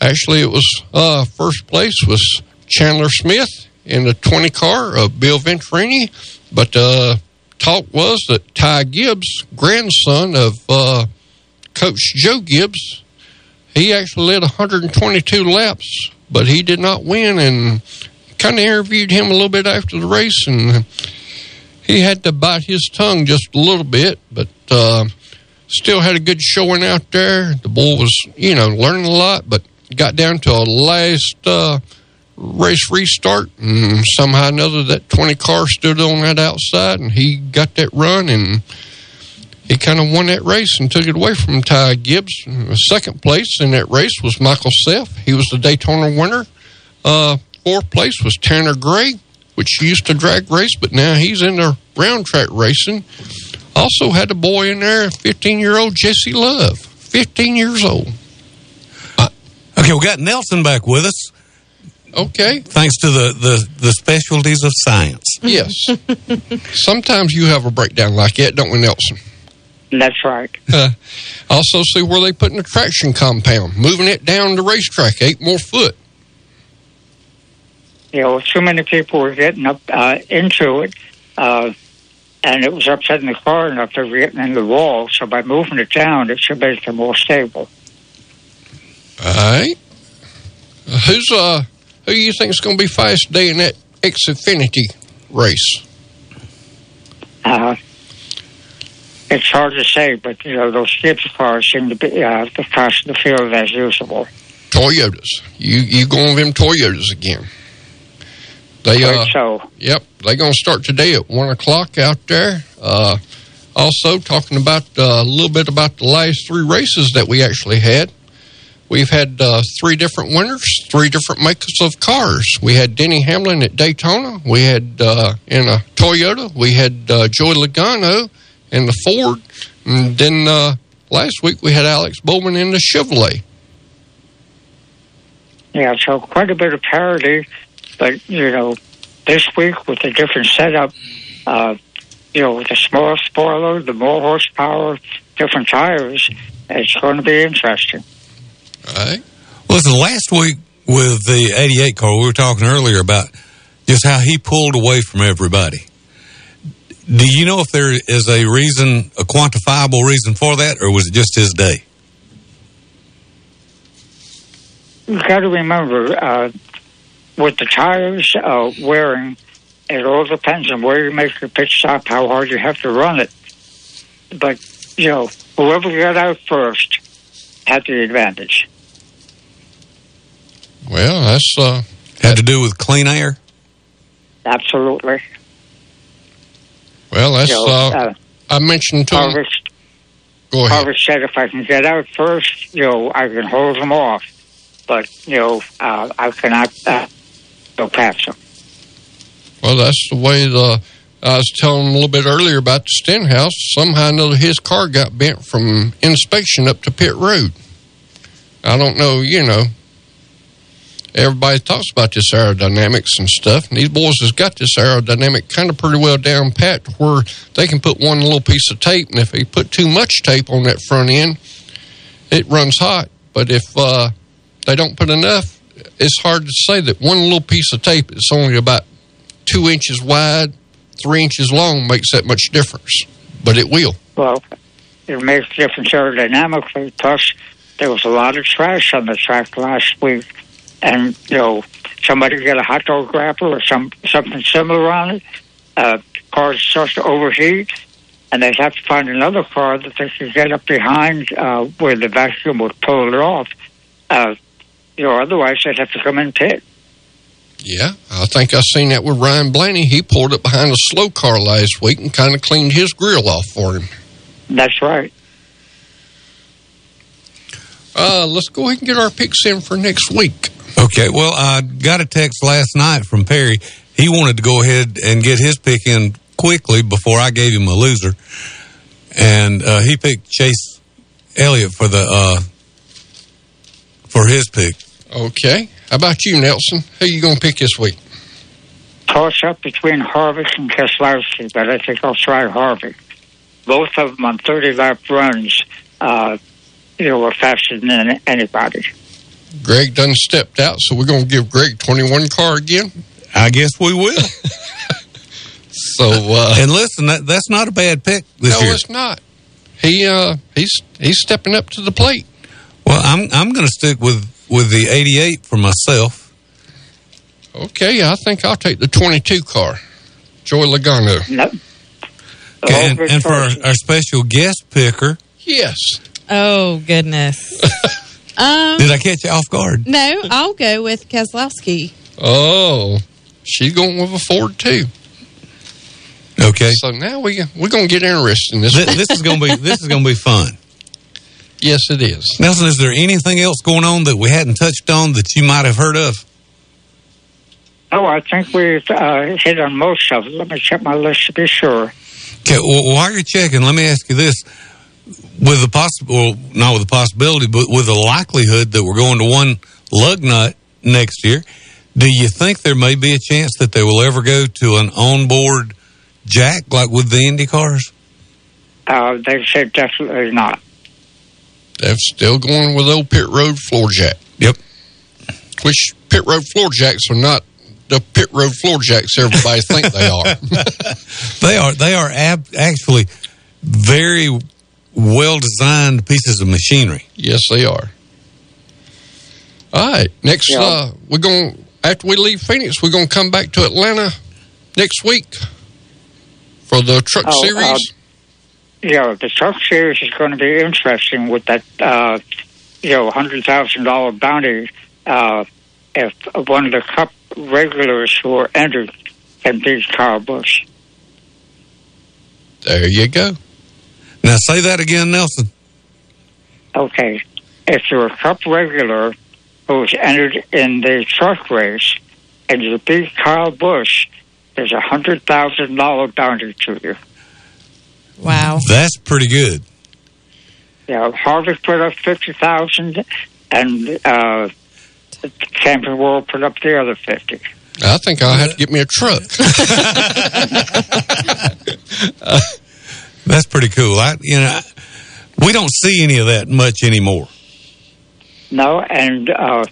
actually, it was uh, first place was Chandler Smith in the 20 car of Bill Venturini. But uh, talk was that Ty Gibbs, grandson of uh, Coach Joe Gibbs, he actually led 122 laps, but he did not win. And kind of interviewed him a little bit after the race, and he had to bite his tongue just a little bit, but uh, still had a good showing out there. The bull was, you know, learning a lot, but got down to a last uh, race restart, and somehow or another that 20 car stood on that outside, and he got that run and he kind of won that race and took it away from Ty Gibbs. Uh, Second place in that race was Michael Self. He was the Daytona winner. Uh, fourth place was Tanner Gray, which used to drag race, but now he's in the round track racing. Also had a boy in there, 15 year old Jesse Love, 15 years old. Okay, we got Nelson back with us. Okay. Thanks to the, the, the specialties of science. Yes. Sometimes you have a breakdown like that, don't we, Nelson? That's right. Uh, also, see where they put in the traction compound, moving it down the racetrack, eight more foot. You know, too many people were getting up uh, into it, uh, and it was upsetting the car enough they were getting in the wall. So by moving it down, it should make it more stable. All right. Uh, who's uh who you think is going to be fast today in that Xfinity race? Uh, it's hard to say, but you know those Gibbs cars seem to be uh, the fast of the field as usual. Toyotas. You you going with them Toyotas again? They uh, so Yep, they're going to start today at one o'clock out there. Uh, also, talking about uh, a little bit about the last three races that we actually had. We've had uh, three different winners, three different makers of cars. We had Denny Hamlin at Daytona. We had uh, in a Toyota. We had uh, Joey Logano in the Ford. And then uh, last week we had Alex Bowman in the Chevrolet. yeah, so quite a bit of parity, but you know this week with a different setup, uh, you know with the smaller spoiler, the more horsepower, different tires, it's going to be interesting. Right. Listen, last week with the 88 car, we were talking earlier about just how he pulled away from everybody. Do you know if there is a reason, a quantifiable reason for that, or was it just his day? You've got to remember, uh, with the tires uh, wearing, it all depends on where you make your pit stop, how hard you have to run it. But, you know, whoever got out first had the advantage. Well, that's uh, had to do with clean air. Absolutely. Well, that's You know, uh, uh, I mentioned to him. Harvick, Go ahead. Harvick said if I can get out first, you know, I can hold them off. But, you know, uh, I cannot uh, go past them. Well, that's the way the. I was telling a little bit earlier about the Stenhouse. Somehow or another, his car got bent from inspection up to pit road. I don't know, you know. Everybody talks about this aerodynamics and stuff, and these boys has got this aerodynamic kind of pretty well down pat where they can put one little piece of tape, and if they put too much tape on that front end, it runs hot. But if uh, they don't put enough, it's hard to say that one little piece of tape is only about two inches wide, three inches long makes that much difference. But it will. Well, it makes a difference aerodynamically. Plus, there was a lot of trash on the track last week, and you know, somebody got a hot dog wrapper or some something similar on it. Uh, car starts to overheat, and they have to find another car that they can get up behind uh, where the vacuum would pull it off. Uh, you know, otherwise they'd have to come in pit. Yeah, I think I seen that with Ryan Blaney. He pulled it behind a slow car last week and kind of cleaned his grill off for him. That's right. Uh, let's go ahead and get our picks in for next week. Okay, well, I got a text last night from Perry. He wanted to go ahead and get his pick in quickly before I gave him a loser, and uh, he picked Chase Elliott for the uh, for his pick. Okay. How about you, Nelson? Who you going to pick this week? Toss up between Harvick and Keselowski, but I think I'll try Harvick. Both of them on 30 lap runs, uh, you know, were faster than anybody. Greg done stepped out, so we're going to give Greg 21 car again. I guess we will. so, uh, and listen, that, that's not a bad pick this no, year. it's not. He uh, he's he's stepping up to the plate. Well, I'm I'm going to stick with with the 88 for myself. Okay, I think I'll take the 22 car, Joey Logano. No. Okay, and, and for our, our special guest picker, Yes. Oh goodness. um, did I catch you off guard? no, I'll go with Keselowski. Oh, she's going with a Ford too. Okay. So now we we're going to get interested in this. Th- this is going to be this is going to be fun. Yes, it is. Nelson, is there anything else going on that we hadn't touched on that you might have heard of? Oh, I think we've uh, hit on most of it. Let me check my list to be sure. Okay, well, while you're checking, let me ask you this: with the possible, well, not with the possibility, but with the likelihood that we're going to one lug nut next year, do you think there may be a chance that they will ever go to an onboard jack like with the Indy cars? Uh, they said definitely not. They're still going with old pit road floor jack. Yep. Which pit road floor jacks are not the pit road floor jacks everybody think they are. They are. They are ab- actually very well designed pieces of machinery. Yes, they are. All right. Next, Yeah. uh, we're going after we leave Phoenix, we're going to come back to Atlanta next week for the truck Oh, series. Yeah, the truck series is going to be interesting with that, uh, you know, hundred thousand dollar bounty. Uh, if one of the cup regulars who are entered can beat Kyle Busch. there you go. Now say that again, Nelson. Okay, if you're a cup regular who's entered in the truck race and you beat Kyle Busch, there's a hundred thousand dollar bounty to you. Wow. That's pretty good. Yeah, Harvick put up fifty thousand, and uh, Camping World put up the other fifty. I think I'll have to get me a truck. That's pretty cool. I, you know, I- we don't see any of that much anymore. No, and uh,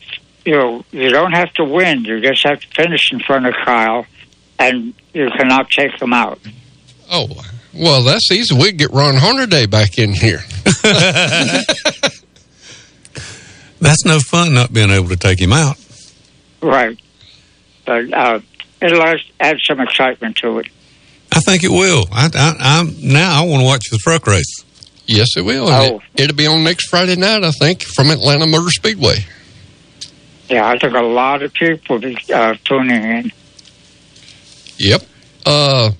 you know you don't have to win; you just have to finish in front of Kyle, and you cannot take them out. oh, well, that's easy. We get Ron Hornaday back in here. That's no fun not being able to take him out. Right, but uh, it'll add, add some excitement to it. I think it will. I, I, I'm now. I want to watch the truck race. Yes, it will. And it, it'll be on next Friday night, I think, from Atlanta Motor Speedway. Yeah, I think a lot of people will be uh, tuning in. Yep. Uh,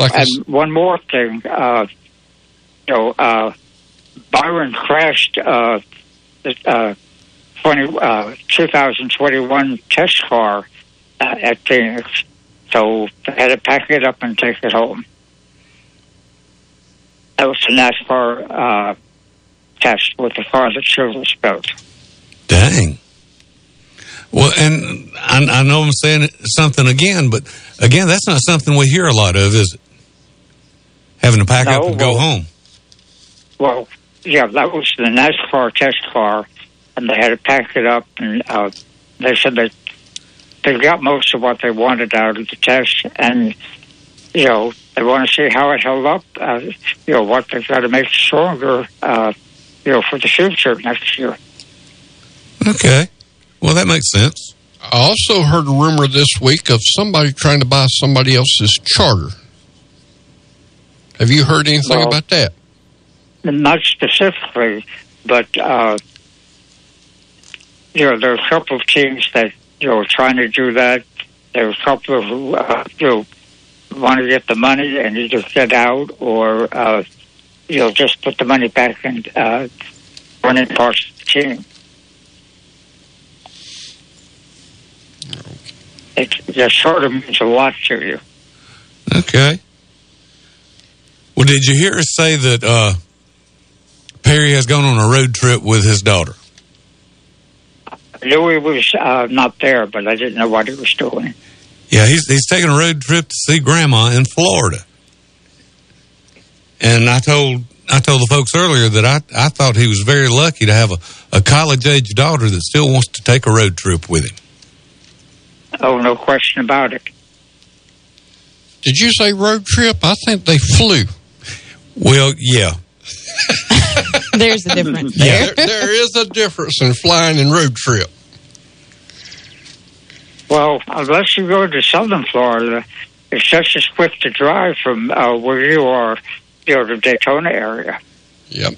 like I And one more thing, uh, you know, uh, Byron crashed uh, the uh, 20, uh, 2021 test car uh, at Phoenix, so they had to pack it up and take it home. That was the NASCAR uh, test with the car that Childress built. Dang. Well, and I, I know I'm saying something again, but again, that's not something we hear a lot of, is it? Having to pack up No, and go home. Well, yeah, that was the NASCAR test car, and they had to pack it up, and uh, they said that they got most of what they wanted out of the test, and you know they want to see how it held up. Uh, you know what they've got to make stronger. Uh, you know for the future next year. Okay. Well, that makes sense. I also heard a rumor this week of somebody trying to buy somebody else's charter. Have you heard anything Well- about that? Not specifically, but uh, you know there are a couple of teams that you know, trying to do that. There were a couple of who, uh, you know, want to get the money and either get out or, uh, you know, just put the money back and uh, running parts of the team. It just sort of means a lot to you. Okay. Well, did you hear us say that uh, Perry has gone on a road trip with his daughter? Louis was uh, not there, but I didn't know what he was doing. Yeah, he's he's taking a road trip to see Grandma in Florida. And I told I told the folks earlier that I, I thought he was very lucky to have a, a college age daughter that still wants to take a road trip with him. Oh, no question about it. Did you say road trip? I think they flew. Well, yeah. There's a difference Yeah, there. there, there is a difference in flying and road trip. Well, unless you go to southern Florida, it's just as quick to drive from uh, where you are, you know, the Daytona area. Yep.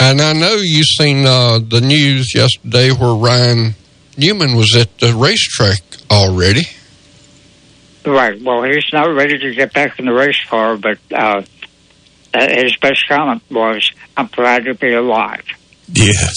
And I know you've seen uh, the news yesterday where Ryan Newman was at the racetrack already. Right. Well, he's not ready to get back in the race car, but uh, uh, his best comment was, "I'm glad to be alive." Yes.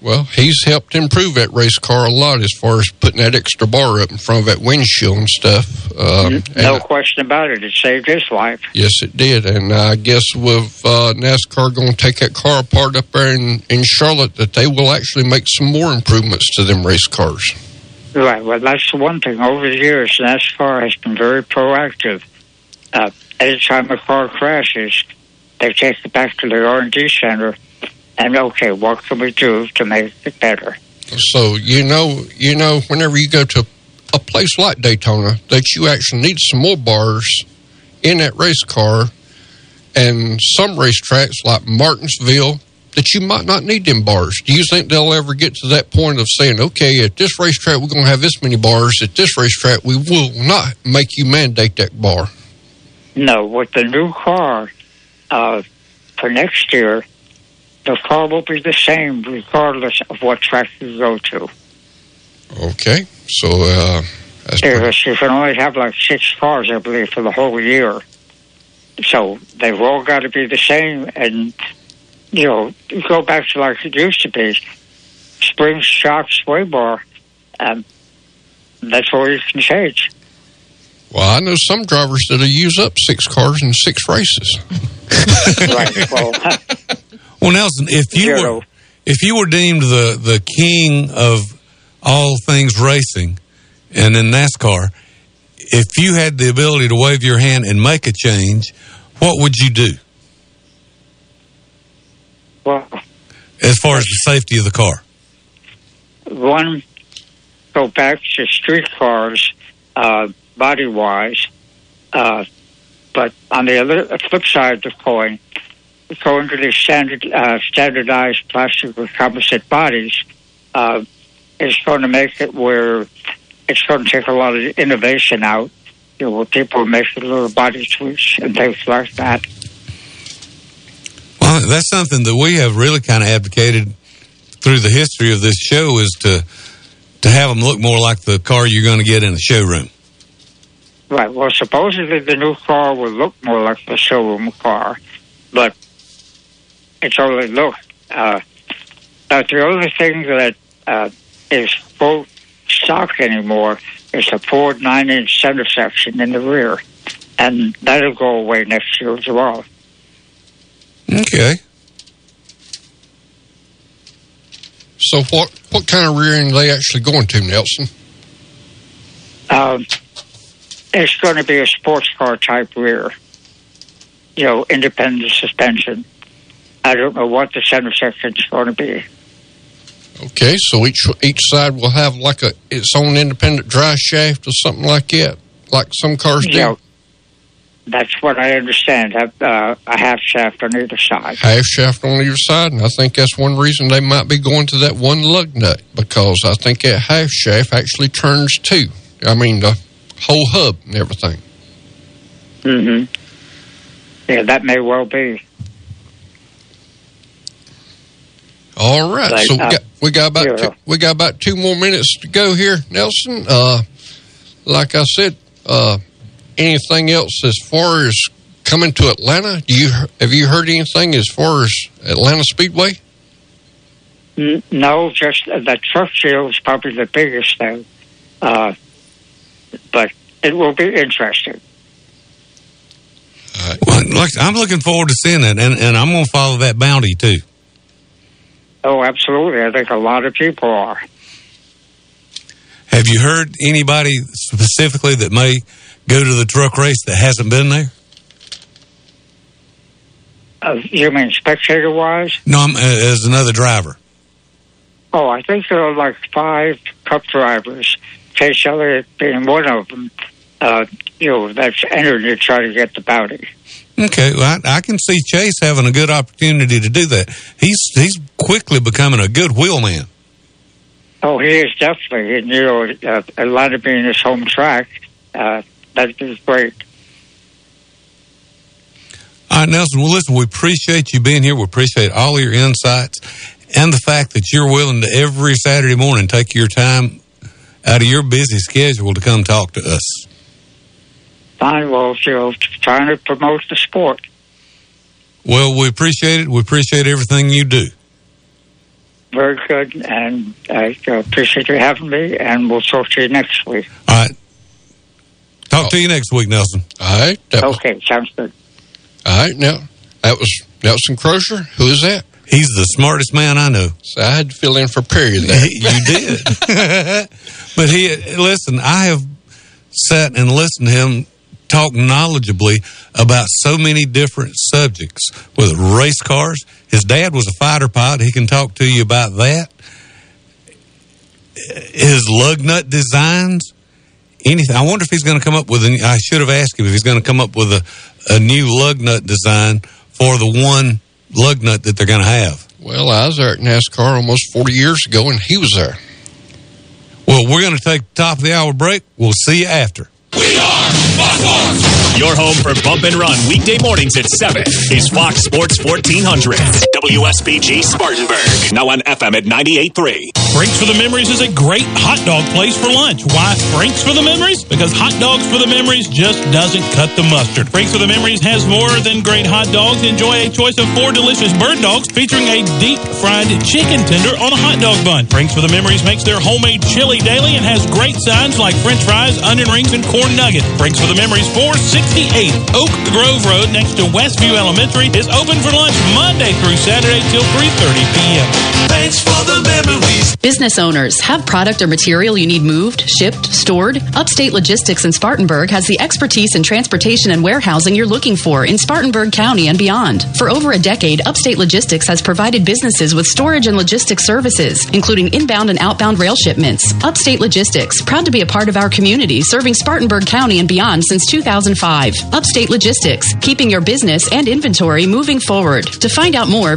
Well, he's helped improve that race car a lot as far as putting that extra bar up in front of that windshield and stuff. Um, No and- question about it. It saved his life. yes, it did. And I guess with uh, NASCAR going to take that car apart up there in, in Charlotte, that they will actually make some more improvements to them race cars. Right. Well, that's the one thing. Over the years, NASCAR has been very proactive. Uh, anytime a car crashes, they take it back to the R and D center, and okay, what can we do to make it better? So you know, you know, whenever you go to a place like Daytona, that you actually need some more bars in that race car, and some racetracks like Martinsville that you might not need them bars. Do you think they'll ever get to that point of saying, okay, at this racetrack we're going to have this many bars, at this racetrack we will not make you mandate that bar? No, with the new car uh, for next year, the car will be the same regardless of what track you go to. Okay, so uh, Because you can only have like six cars, I believe, for the whole year. So they've all got to be the same. And, you know, you go back to like it used to be spring shock sway bar. Um, that's all you can change. Well, I know some drivers that'll use up six cars in six races. right. Well, Well, Nelson, if you were if you were deemed the the king of all things racing, and in NASCAR, if you had the ability to wave your hand and make a change, what would you do well, as far as the safety of the car? one, go back to street cars, uh, body wise. Uh, but on the other flip side of the coin, going to the standard, uh, standardized plastic or composite bodies uh, is going to make it where it's going to take a lot of innovation out. You know, people make little body tweaks and things like that. Well, that's something that we have really kind of advocated through the history of this show is to to have them look more like the car you're going to get in the showroom. Right. Well, supposedly the new car will look more like the showroom car, but it's only look. Uh, but the only thing that uh, is full stock anymore is the Ford nine-inch center section in the rear, and that'll go away next year as well. Okay. So what what kind of rear end are they actually going to, Nelson? Um, it's going to be a sports car type rear, you know, independent suspension. I don't know what the center section is going to be. Okay, so each each side will have like a its own independent drive shaft or something like that, like some cars do. That's what I understand. Have uh, a half shaft on either side. Half shaft on either side, and I think that's one reason they might be going to that one lug nut because I think that half shaft actually turns two. I mean the whole hub and everything. Mm-hmm. Yeah, that may well be. All right, Like, so we uh, got we got about two, we got about two more minutes to go here, Nelson. Uh, like I said, uh, anything else as far as coming to Atlanta? Do you have you heard anything as far as Atlanta Speedway? No, just uh, the is probably the biggest thing. Uh, it will be interesting. Well, look, I'm looking forward to seeing it, and, and I'm going to follow that bounty too. Oh, absolutely. I think a lot of people are. Have you heard anybody specifically that may go to the truck race that hasn't been there? Uh, you mean spectator wise? No, I'm, uh, as another driver. Oh, I think there are like five cup drivers, Chase Elliott being one of them. Uh, you know, that's entered to try to get the bounty. Okay, well, I, I can see Chase having a good opportunity to do that. He's he's quickly becoming a good wheelman. Oh, he is definitely. And, you know, uh, Atlanta being his home track, uh, that is great. All right, Nelson. Well, listen, we appreciate you being here. We appreciate all your insights and the fact that you're willing to every Saturday morning take your time out of your busy schedule to come talk to us. Fine, well, you know, trying to promote the sport. Well, we appreciate it. We appreciate everything you do. Very good, and I uh, appreciate you having me, and we'll talk to you next week. All right. Talk to you next week, Nelson. All right. That was, Okay, sounds good. all right. Now that was Nelson Crozier. Who is that? He's the smartest man I know. So I had to fill in for Perry there. you did. but he, listen, I have sat and listened to him talk knowledgeably about so many different subjects with race cars. His dad was a fighter pilot. He can talk to you about that. His lug nut designs, anything. I wonder if he's going to come up with. A, I should have asked him if he's going to come up with a, a new lug nut design for the one lug nut that they're going to have. Well, I was there at NASCAR almost 40 years ago, and he was there. Well, we're going to take the top of the hour break. We'll see you after. Your home for bump and run weekday mornings at 7 is Fox Sports 1400. WSBG Spartanburg. Now on FM at 98.3. Franks for the Memories is a great hot dog place for lunch. Why Franks for the Memories? Because hot dogs for the memories just doesn't cut the mustard. Franks for the Memories has more than great hot dogs. Enjoy a choice of four delicious bird dogs featuring a deep fried chicken tender on a hot dog bun. Franks for the Memories makes their homemade chili daily and has great signs like french fries, onion rings, and corn nuggets. Franks for the Memories 468 Oak Grove Road next to Westview Elementary is open for lunch Monday through Saturday till 3.30 p.m. Thanks for the memories. Business owners have product or material you need moved, shipped, stored. Upstate Logistics in Spartanburg has the expertise in transportation and warehousing you're looking for in Spartanburg County and beyond. For over a decade, Upstate Logistics has provided businesses with storage and logistics services, including inbound and outbound rail shipments. Upstate Logistics, proud to be a part of our community, serving Spartanburg County and beyond since 2005. Upstate Logistics, keeping your business and inventory moving forward. To find out more,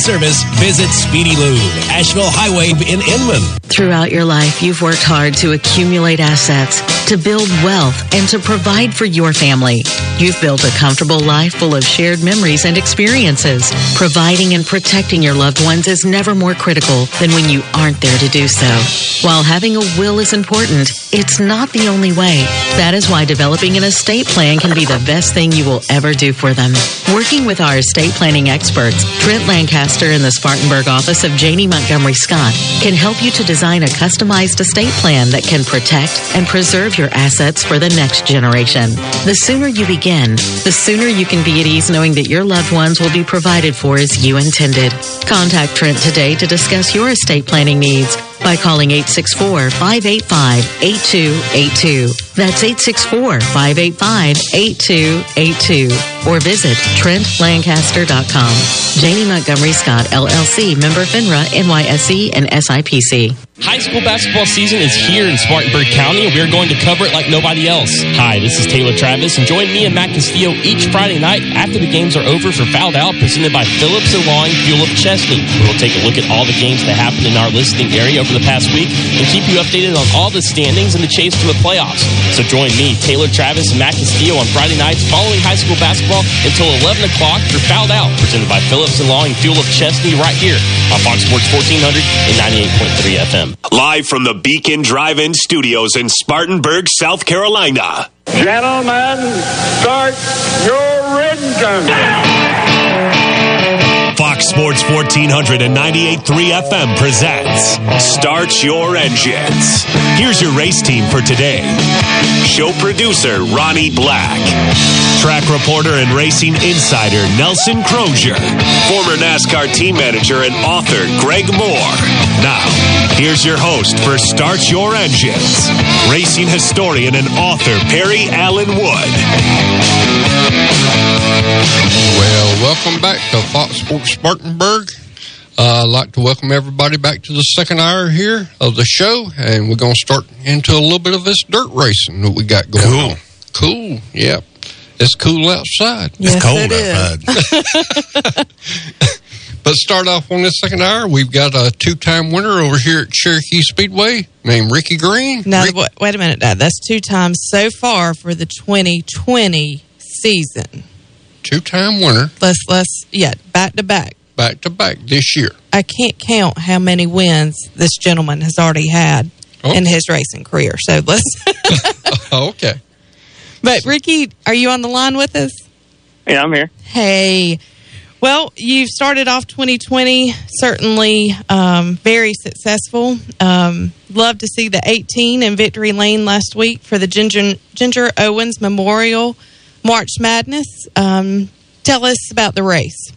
service, visit Speedy Lube, Asheville Highway in Inman. Throughout your life, you've worked hard to accumulate assets, to build wealth, and to provide for your family. You've built a comfortable life full of shared memories and experiences. Providing and protecting your loved ones is never more critical than when you aren't there to do so. While having a will is important, it's not the only way. That is why developing an estate plan can be the best thing you will ever do for them. Working with our estate planning experts, Trent Lancaster in the Spartanburg office of Janney Montgomery Scott can help you to design a customized estate plan that can protect and preserve your assets for the next generation. The sooner you begin, the sooner you can be at ease knowing that your loved ones will be provided for as you intended. Contact Trent today to discuss your estate planning needs by calling 864-585-8282. That's 864-585-8282. Or visit TrentLancaster.com. Janney Montgomery Scott, LLC, member FINRA, NYSE, and SIPC. High school basketball season is here in Spartanburg County, and we're going to cover it like nobody else. Hi, this is Taylor Travis, and join me and Matt Castillo each Friday night after the games are over for Fouled Out, presented by Phillips and Long Fuel of Chesnee. We'll take a look at all the games that happen in our listening area over the past week and keep you updated on all the standings and the chase for the playoffs. So join me, Taylor Travis, and Matt Castillo on Friday nights following high school basketball until 11 o'clock for Fouled Out, presented by Phillips and Law and Fuel of Chesnee right here on Fox Sports 1400 and 98.3 FM. Live from the Beacon Drive In Studios in Spartanburg, South Carolina. Gentlemen, start your engine. Fox Sports 1400 and 98.3 FM presents Start Your Engines. Here's your race team for today. Show producer Ronnie Black. Track reporter and racing insider Nelson Crozier. Former NASCAR team manager and author Greg Moore. Now, here's your host for Start Your Engines. Racing historian and author Perry Allen Wood. Well, welcome back to Fox Sports Spartanburg. Uh, I'd like to welcome everybody back to the second hour here of the show, and we're going to start into a little bit of this dirt racing that we got going Cool. on. Cool, yep. It's cool outside. Yes, It's cold it outside. but start off on this second hour, we've got a two-time winner over here at Cherokee Speedway named Ricky Green. No, wait, wait a minute. Dad. That's two times so far for the 2020 season. Two-time winner, Let's let's yeah, back to back. back to back this year. I can't count how many wins this gentleman has already had Oh. in his racing career. So let's. Oh, okay. but Ricky, are you on the line with us? Yeah, I'm here. Hey. Well, you started off 2020 certainly um, very successful. Um, love to see the 18 in Victory Lane last week for the Ginger, Ginger Owens Memorial March Madness. Um, tell us about the race.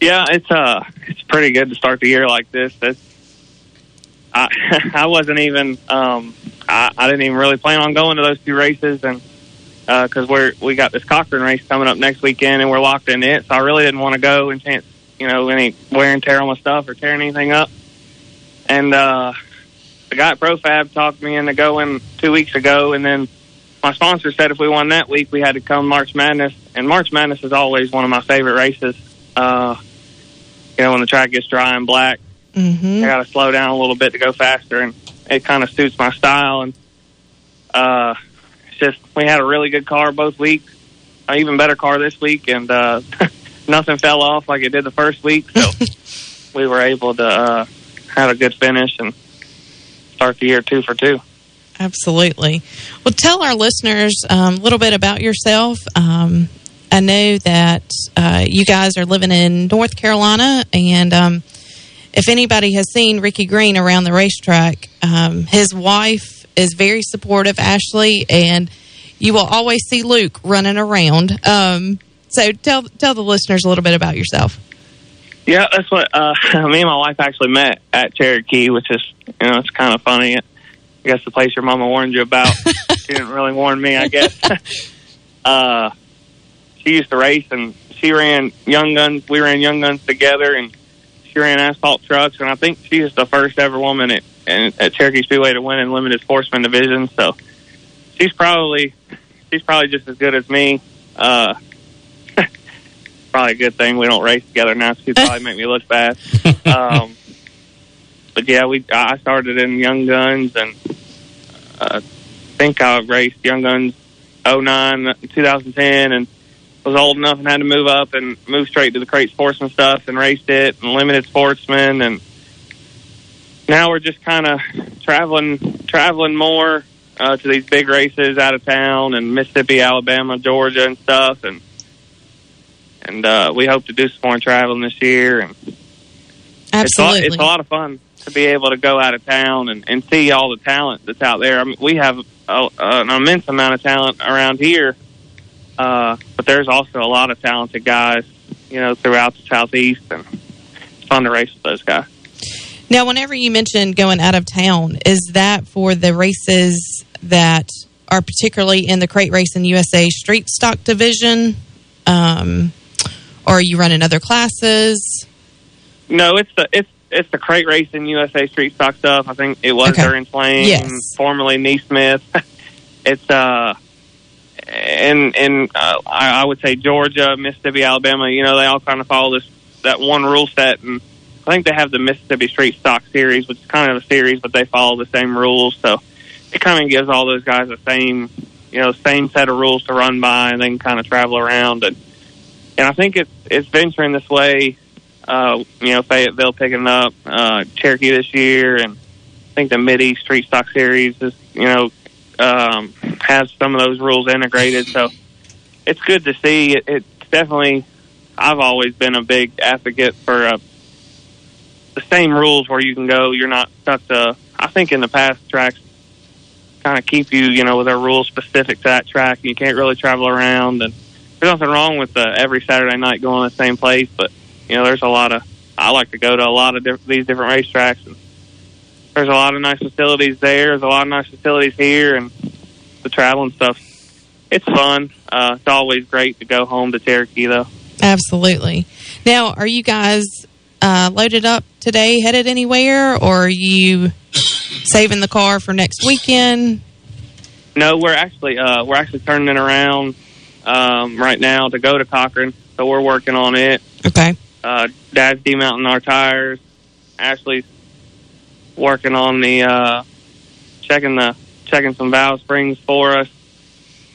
Yeah, it's uh, it's pretty good to start the year like this. That's, I I wasn't even um, I, I didn't even really plan on going to those two races, and because we're we got this Cochran race coming up next weekend, and we're locked in it, so I really didn't want to go and chance you know any wear and tear on my stuff or tearing anything up. And uh, the guy at ProFab talked me into going two weeks ago, and then my sponsor said if we won that week, we had to come March Madness, and March Madness is always one of my favorite races. Uh, you know, when the track gets dry and black, Mm-hmm. I got to slow down a little bit to go faster, and it kind of suits my style. And uh, just we had a really good car both weeks, an even better car this week, and uh, nothing fell off like it did the first week. So we were able to uh, have a good finish and start the year two for two. Absolutely. Well, tell our listeners um, a little bit about yourself. Um, I know that uh, you guys are living in North Carolina, and um, if anybody has seen Ricky Green around the racetrack, um, his wife is very supportive, Ashley, and you will always see Luke running around. Um, so tell tell the listeners a little bit about yourself. Yeah, that's what uh, me and my wife actually met at Cherokee, which is you know it's kind of funny. I guess the place your mama warned you about. she didn't really warn me, I guess. uh, she used to race, and she ran Young Guns. We ran Young Guns together, and she ran asphalt trucks. And I think she was the first ever woman at and at Cherokee Speedway to win in limited sportsman division. So she's probably she's probably just as good as me. Uh, probably a good thing we don't race together now. She'd probably make me look bad. Um, but yeah, we I started in Young Guns, and uh, I think I raced Young Guns 09, 2010, and was old enough and had to move up and move straight to the crate sportsman stuff and raced it and limited sportsman and now we're just kind of traveling traveling more uh, to these big races out of town and Mississippi, Alabama, Georgia, and stuff, and and uh, we hope to do some more traveling this year. And it's a, Absolutely. it's a lot of fun to be able to go out of town and, and see all the talent that's out there. I mean, we have a, an immense amount of talent around here, uh, but there's also a lot of talented guys, you know, throughout the southeast, and it's fun to race with those guys. Now, whenever you mentioned going out of town, is that for the races that are particularly in the Crate race Racing USA Street Stock Division? Um, or are you running other classes? No, it's the it's it's the crate racing USA street stock stuff. I think it was Okay. during Flame, Yes. formerly NeSmith. it's uh, and and uh, I, I would say Georgia, Mississippi, Alabama. You know, they all kind of follow this that one rule set, and I think they have the Mississippi Street Stock Series, which is kind of a series, but they follow the same rules. So it kind of gives all those guys the same, you know, same set of rules to run by, and they can kind of travel around. And and I think it's it's venturing this way. Uh, you know, Fayetteville picking up uh, Cherokee this year, and I think the Mid East Street Stock Series is you know um, has some of those rules integrated. So it's good to see. It, it's definitely. I've always been a big advocate for uh, the same rules where you can go. You're not stuck to. I think in the past tracks kind of keep you, you know, with their rules specific to that track. And you can't really travel around, and there's nothing wrong with uh, every Saturday night going to the same place. But you know, there's a lot of. I like to go to a lot of diff- these different racetracks, and there's a lot of nice facilities there. There's a lot of nice facilities here, and the traveling stuff. It's fun. Uh, it's always great to go home to Cherokee, though. Absolutely. Now, are you guys uh, loaded up today, headed anywhere, or are you saving the car for next weekend? No, we're actually uh, we're actually turning it around um, right now to go to Cochran, so we're working on it. Okay. Uh, Dad's demounting our tires. Ashley's working on the uh, checking the checking some valve springs for us.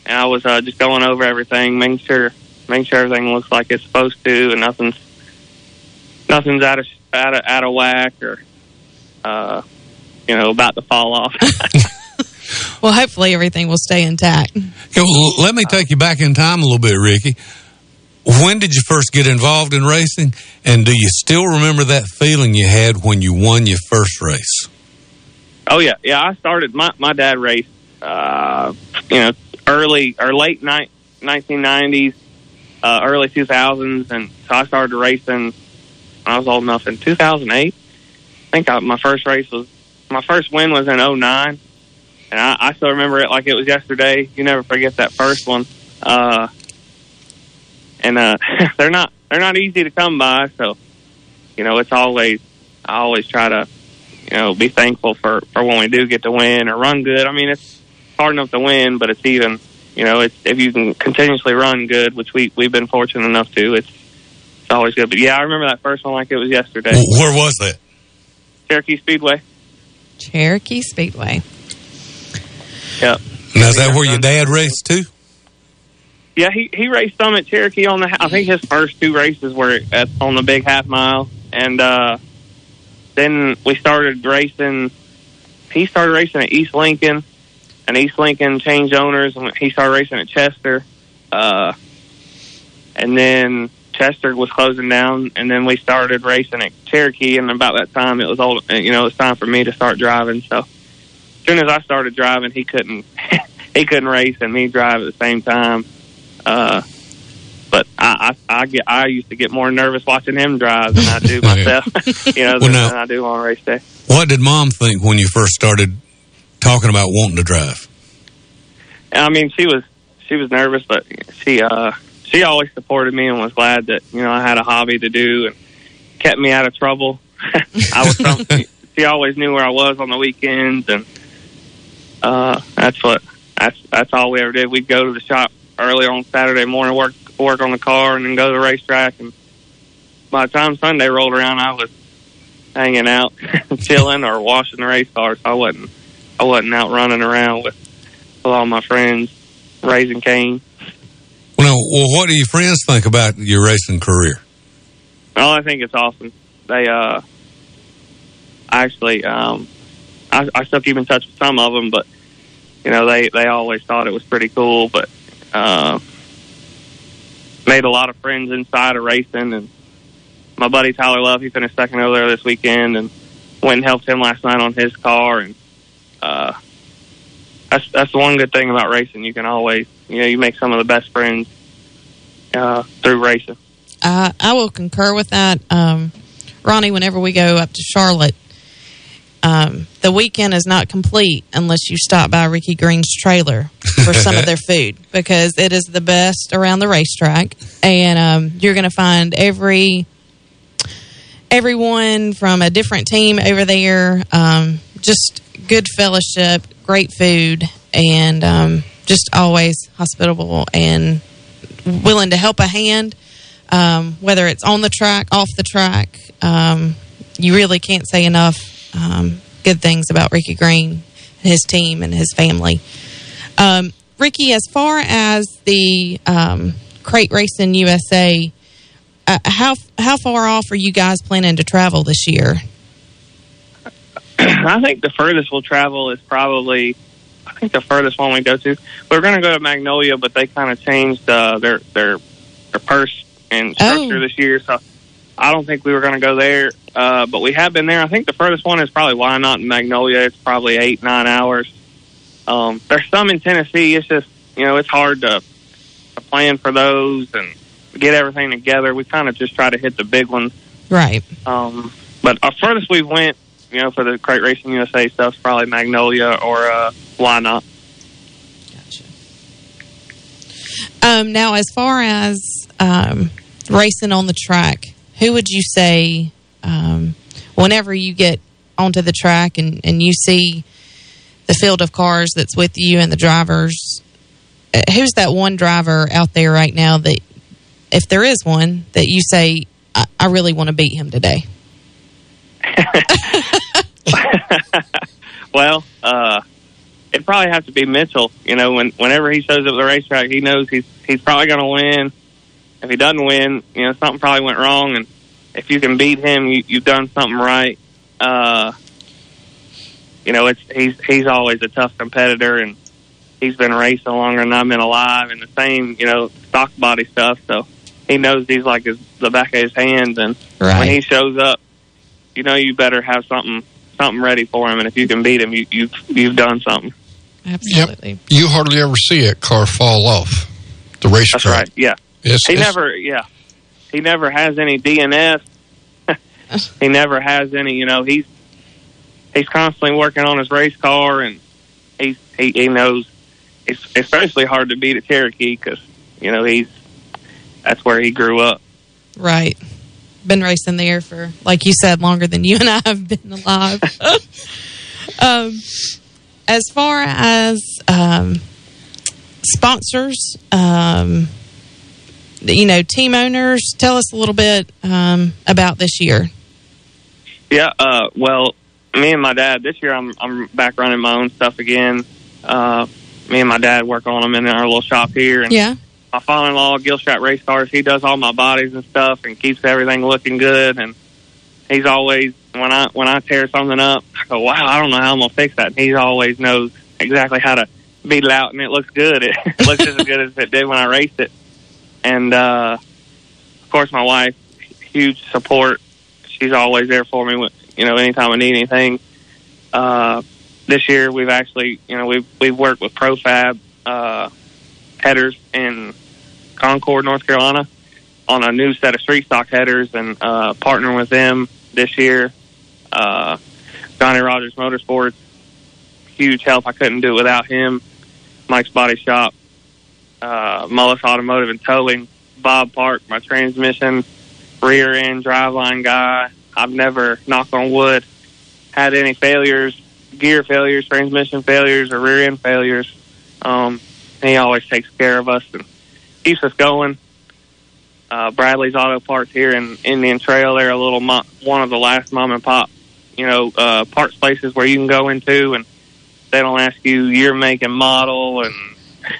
And I was uh, just going over everything, making sure making sure everything looks like it's supposed to, and nothing's nothing's out of out of out of whack or uh, you know about to fall off. Well, hopefully everything will stay intact. Okay, well, let me take you back in time a little bit, Ricky. When did you first get involved in racing? And do you still remember that feeling you had when you won your first race? Oh yeah, yeah. I started my my dad raced, uh, you know, early or late night nineteen nineties, uh, early two thousands, and so I started racing. When I was old enough in two thousand eight. I think I, my first race was my first win was in oh nine, and I, I still remember it like it was yesterday. You never forget that first one. Uh, and uh, they're not they're not easy to come by, so you know it's always I always try to you know, be thankful for for when we do get to win or run good. I mean, it's hard enough to win, but it's even, you know, it's if you can continuously run good, which we we've been fortunate enough to. It's always good. But yeah, I remember that first one like it was yesterday. Where was that? Cherokee Speedway. Cherokee Speedway. Yeah. Now, is that where your dad raced too? Yeah, he he raced some at Cherokee on the. I think his first two races were at on the big half mile, and uh, then we started racing. He started racing at East Lincoln, and East Lincoln changed owners, and he started racing at Chester. Uh, and then Chester was closing down, and then we started racing at Cherokee. And about that time, it was all you know. It was time for me to start driving. So as soon as I started driving, he couldn't he couldn't race and me drive at the same time. Uh, but I, I I get I used to get more nervous watching him drive than I do myself. you know, Well, than, now- than I do on race day. What did mom think when you first started talking about wanting to drive? I mean, she was she was nervous, but she uh she always supported me and was glad that you know I had a hobby to do and kept me out of trouble. I was some, she always knew where I was on the weekends, and uh that's what that's that's all we ever did. We'd go to the shop earlier on Saturday morning, work work on the car, and then go to the racetrack. And by the time Sunday rolled around, I was hanging out, chilling, or washing the race cars. I wasn't I wasn't out running around with with all my friends raising cane. Well, now, well, what do your friends think about your racing career? Oh, I think it's awesome. They uh, actually, um, I, I still keep in touch with some of them, but you know, they they always thought it was pretty cool. But uh, made a lot of friends inside of racing, and my buddy Tyler Love, he finished second over there this weekend, and went and helped him last night on his car, and uh, that's that's the one good thing about racing. You can always, you know, you make some of the best friends uh, through racing. Uh, I will concur with that. Um, Ronnie, whenever we go up to Charlotte, um, the weekend is not complete unless you stop by Ricky Green's trailer for some of their food because it is the best around the racetrack, and um, you're going to find every everyone from a different team over there. Um, just good fellowship, great food, and um, just always hospitable and willing to help a hand, um, whether it's on the track, off the track. Um, you really can't say enough um, good things about Ricky Green, his team, and his family. Um, Ricky, as far as the um, crate racing USA, uh, how how far off are you guys planning to travel this year? I think the furthest we'll travel is probably. I think the furthest one we go to. We're going to go to Magnolia, but they kind of changed uh, their their their purse and structure this year, so I don't think we were going to go there. Uh, but we have been there. I think the furthest one is probably Whynot in Magnolia. It's probably eight nine hours. Um, there's some in Tennessee. It's just you know it's hard to, to plan for those and get everything together. We kind of just try to hit the big ones. Right. Um, but our furthest we went, you know, for the Crate Racing USA stuff probably Magnolia or uh, Whynot. Um, now, as far as um, racing on the track, who would you say, um, whenever you get onto the track and, and you see the field of cars that's with you and the drivers, uh, who's that one driver out there right now that, if there is one, that you say, I, I really want to beat him today? Well, uh, it'd probably have to be Mitchell. You know, when whenever he shows up at the racetrack, he knows he's he's probably going to win. If he doesn't win, you know, something probably went wrong, and if you can beat him, you, you've done something right. Uh, you know, it's he's he's always a tough competitor, and he's been racing longer than I've been alive, and the same, you know, stock body stuff. So he knows he's like his, the back of his hand, and Right. when he shows up, you know, you better have something something ready for him, and if you can beat him, you, you've you've done something. Absolutely. You hardly ever see a car fall off the racetrack. That's right. Yeah. It's- he it's- never. Yeah. He never has any DNS. he never has any. You know, he's he's constantly working on his race car, and he's he, he knows it's especially hard to beat at Cherokee because you know he's that's where he grew up. Right. Been racing there for, like you said, longer than you and I have been alive. um, as far as um, sponsors, um, you know, team owners, tell us a little bit um, about this year. Yeah, uh, well, me and my dad this year, I'm I'm back running my own stuff again. Uh, me and my dad work on them in our little shop here, and Yeah. My father-in-law, Gilstrap Race Cars, he does all my bodies and stuff, and keeps everything looking good. And he's always when I when I tear something up, I go, "Wow, I don't know how I'm gonna fix that." And he always knows exactly how to beat it out, and it looks good. It looks as good as it did when I raced it. And uh, of course, my wife, huge support. She's always there for me. When, you know, anytime I need anything. Uh, this year, we've actually, you know, we've we've worked with Profab uh, headers in Concord, North Carolina, on a new set of street stock headers, and uh, partnering with them this year. Uh, Johnny Rogers Motorsports, huge help. I couldn't do it without him. Mike's Body Shop, uh, Mullis Automotive and Towing, Bob Park, my transmission, rear end driveline guy. I've never, knock on wood, had any failures, gear failures, transmission failures, or rear end failures. Um, he always takes care of us and keeps us going. Uh, Bradley's Auto Parts here in Indian Trail, they're a little mo- one of the last mom and pop, you know, uh, parts places where you can go into and they don't ask you your make and model and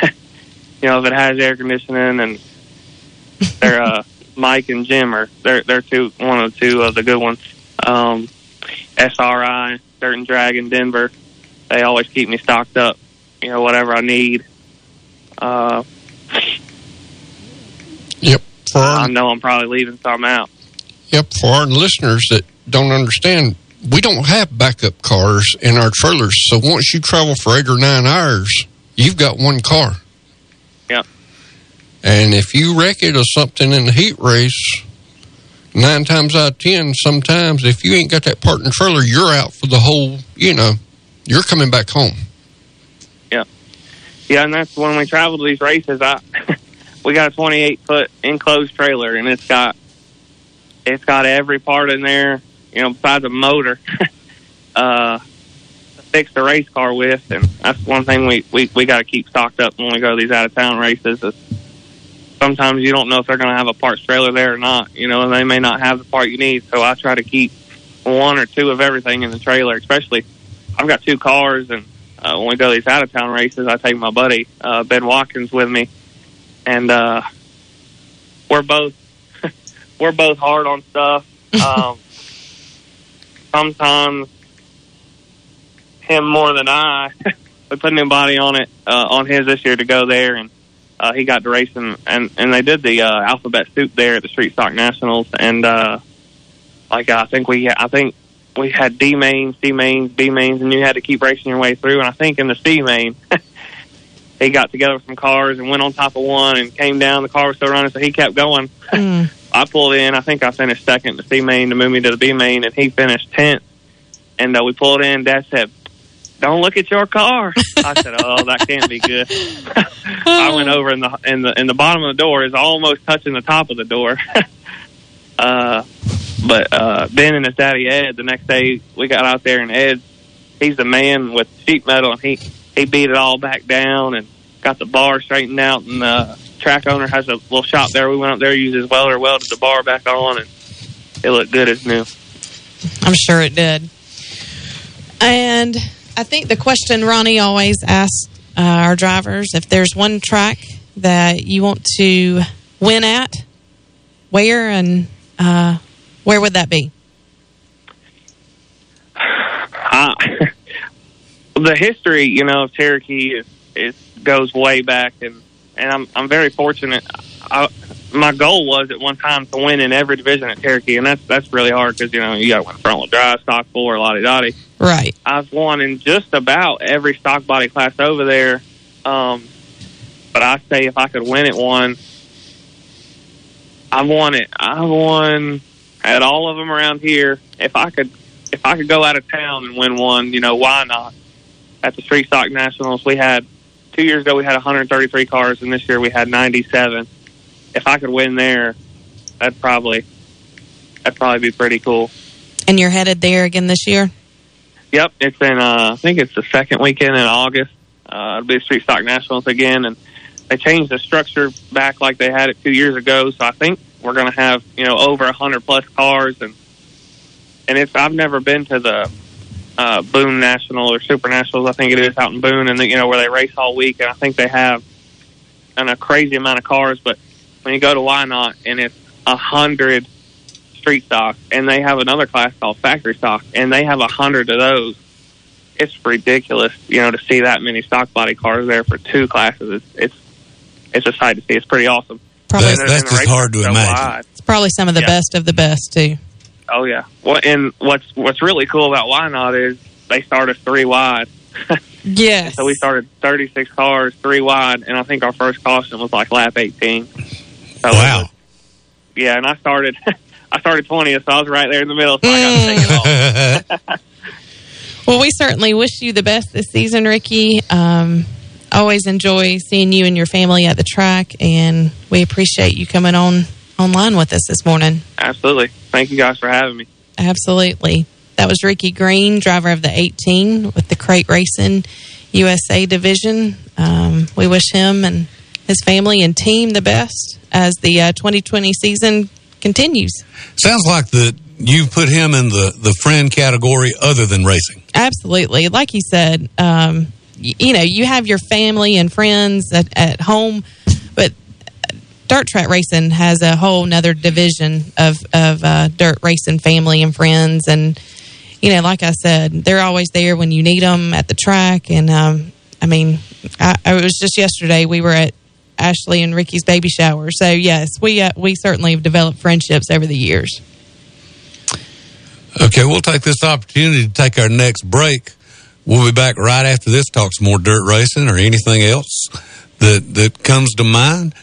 you know if it has air conditioning and they're uh Mike and Jim are they're they're two one of the two of the good ones. Um SRI, Dirt and Dragon, Denver. They always keep me stocked up, you know, whatever I need. Uh Yep. For our, I know I'm probably leaving some out. yep. For our listeners that don't understand, we don't have backup cars in our trailers. So once you travel for eight or nine hours, you've got one car. Yep. And if you wreck it or something in the heat race, nine times out of ten, sometimes if you ain't got that part and trailer, you're out for the whole. You know, you're coming back home. Yeah, and that's when we travel to these races. I we got a 28 foot enclosed trailer, and it's got it's got every part in there. You know, besides a motor, uh, to fix the race car with, and that's one thing we we we got to keep stocked up when we go to these out of town races. Is sometimes you don't know if they're going to have a parts trailer there or not. You know, and they may not have the part you need. So I try to keep one or two of everything in the trailer. Especially, I've got two cars, and uh, when we go to these out of town races, I take my buddy uh, Ben Watkins with me, and uh, we're both we're both hard on stuff. Um, sometimes him more than I. we put a new body on it uh, on his this year to go there, and uh, he got to racing, and and they did the uh, alphabet soup there at the Street Stock Nationals, and uh, like I think we I think we had D mains, C mains, B mains, and you had to keep racing your way through. And I think in the C main, he got together with some cars and went on top of one and came down. The car was still running, so he kept going. Mm. I pulled in. I think I finished second in the C main to move me to the B main, and he finished tenth. And uh, we pulled in. Dad said, "Don't look at your car." I said, "Oh, that can't be good." I went over in the in the in the bottom of the door is almost touching the top of the door. uh, but uh, Ben and his daddy Ed, the next day we got out there, and Ed, he's the man with sheet metal, and he he beat it all back down and got the bar straightened out, and the track owner has a little shop there. We went up there, used his welder, welded the bar back on, and it looked good as new. I'm sure it did. And I think the question Ronnie always asks uh, our drivers if there's one track that you want to win at, where and uh, where would that be? Uh, the history, you know, of Cherokee is, is goes way back, and and I'm I'm very fortunate. I, my goal was at one time to win in every division at Cherokee, and that's that's really hard because you know you got to win front wheel drive, stock four, lottie dottie. Right. I've won in just about every stock body class over there. Um, but I say if I could win at one, I've won it. I've won at all of them around here. If I could, if I could go out of town and win one, you know, why not? At the Street Stock Nationals, we had two years ago we had 133 cars, and this year we had 97. If I could win there, that'd probably that'd probably be pretty cool. And you're headed there again this year? Yep, it's in. Uh, I think it's the second weekend in August. Uh, it'll be Street Stock Nationals again, and they changed the structure back like they had it two years ago. So I think we're going to have you know over a hundred plus cars, and and it's. I've never been to the uh, Boone National or Super Nationals. I think it is out in Boone, and the, you know where they race all week, and I think they have and a crazy amount of cars. But when you go to Whynot, and it's a hundred street stock, and they have another class called factory stock, and they have a hundred of those. It's ridiculous, you know, to see that many stock body cars there for two classes. It's it's it's a sight to see. It's pretty awesome. Probably That's, that's just hard to imagine. It's probably some of the Yeah. best of the best too. Oh yeah. Well, and what's what's really cool about Whynot is they start us three wide. Yes. So we started 36 cars, three wide, and I think our first caution was like lap 18. So wow. yeah, and I started I started 20th, so I was right there in the middle. So I got to take it off. Well, we certainly wish you the best this season, Ricky. Um, always enjoy seeing you and your family at the track, and we appreciate you coming on online with us this morning. Absolutely. Thank you guys for having me. Absolutely. That was Ricky Green, driver of the 18 with the Crate Racing USA division. Um, we wish him and his family and team the best as the uh, 2020 season continues. Sounds like that you've put him in the, the friend category other than racing. Absolutely. Like you said, um, y- you know, you have your family and friends at, at home, but dirt track racing has a whole nother division of, of uh, dirt racing family and friends. And, you know, like I said, they're always there when you need them at the track. And, um, I mean, I, I it was just yesterday we were at Ashley and Ricky's baby shower. So, yes, we, uh, we certainly have developed friendships over the years. Okay, we'll take this opportunity to take our next break. We'll be back right after this, talk some more dirt racing or anything else that, that comes to mind.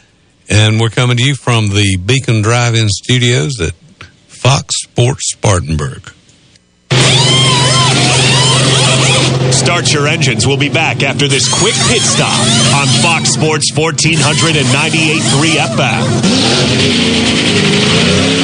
And we're coming to you from the Beacon Drive In Studios at Fox Sports Spartanburg. Start your engines. We'll be back after this quick pit stop on Fox Sports 1498.3 FM.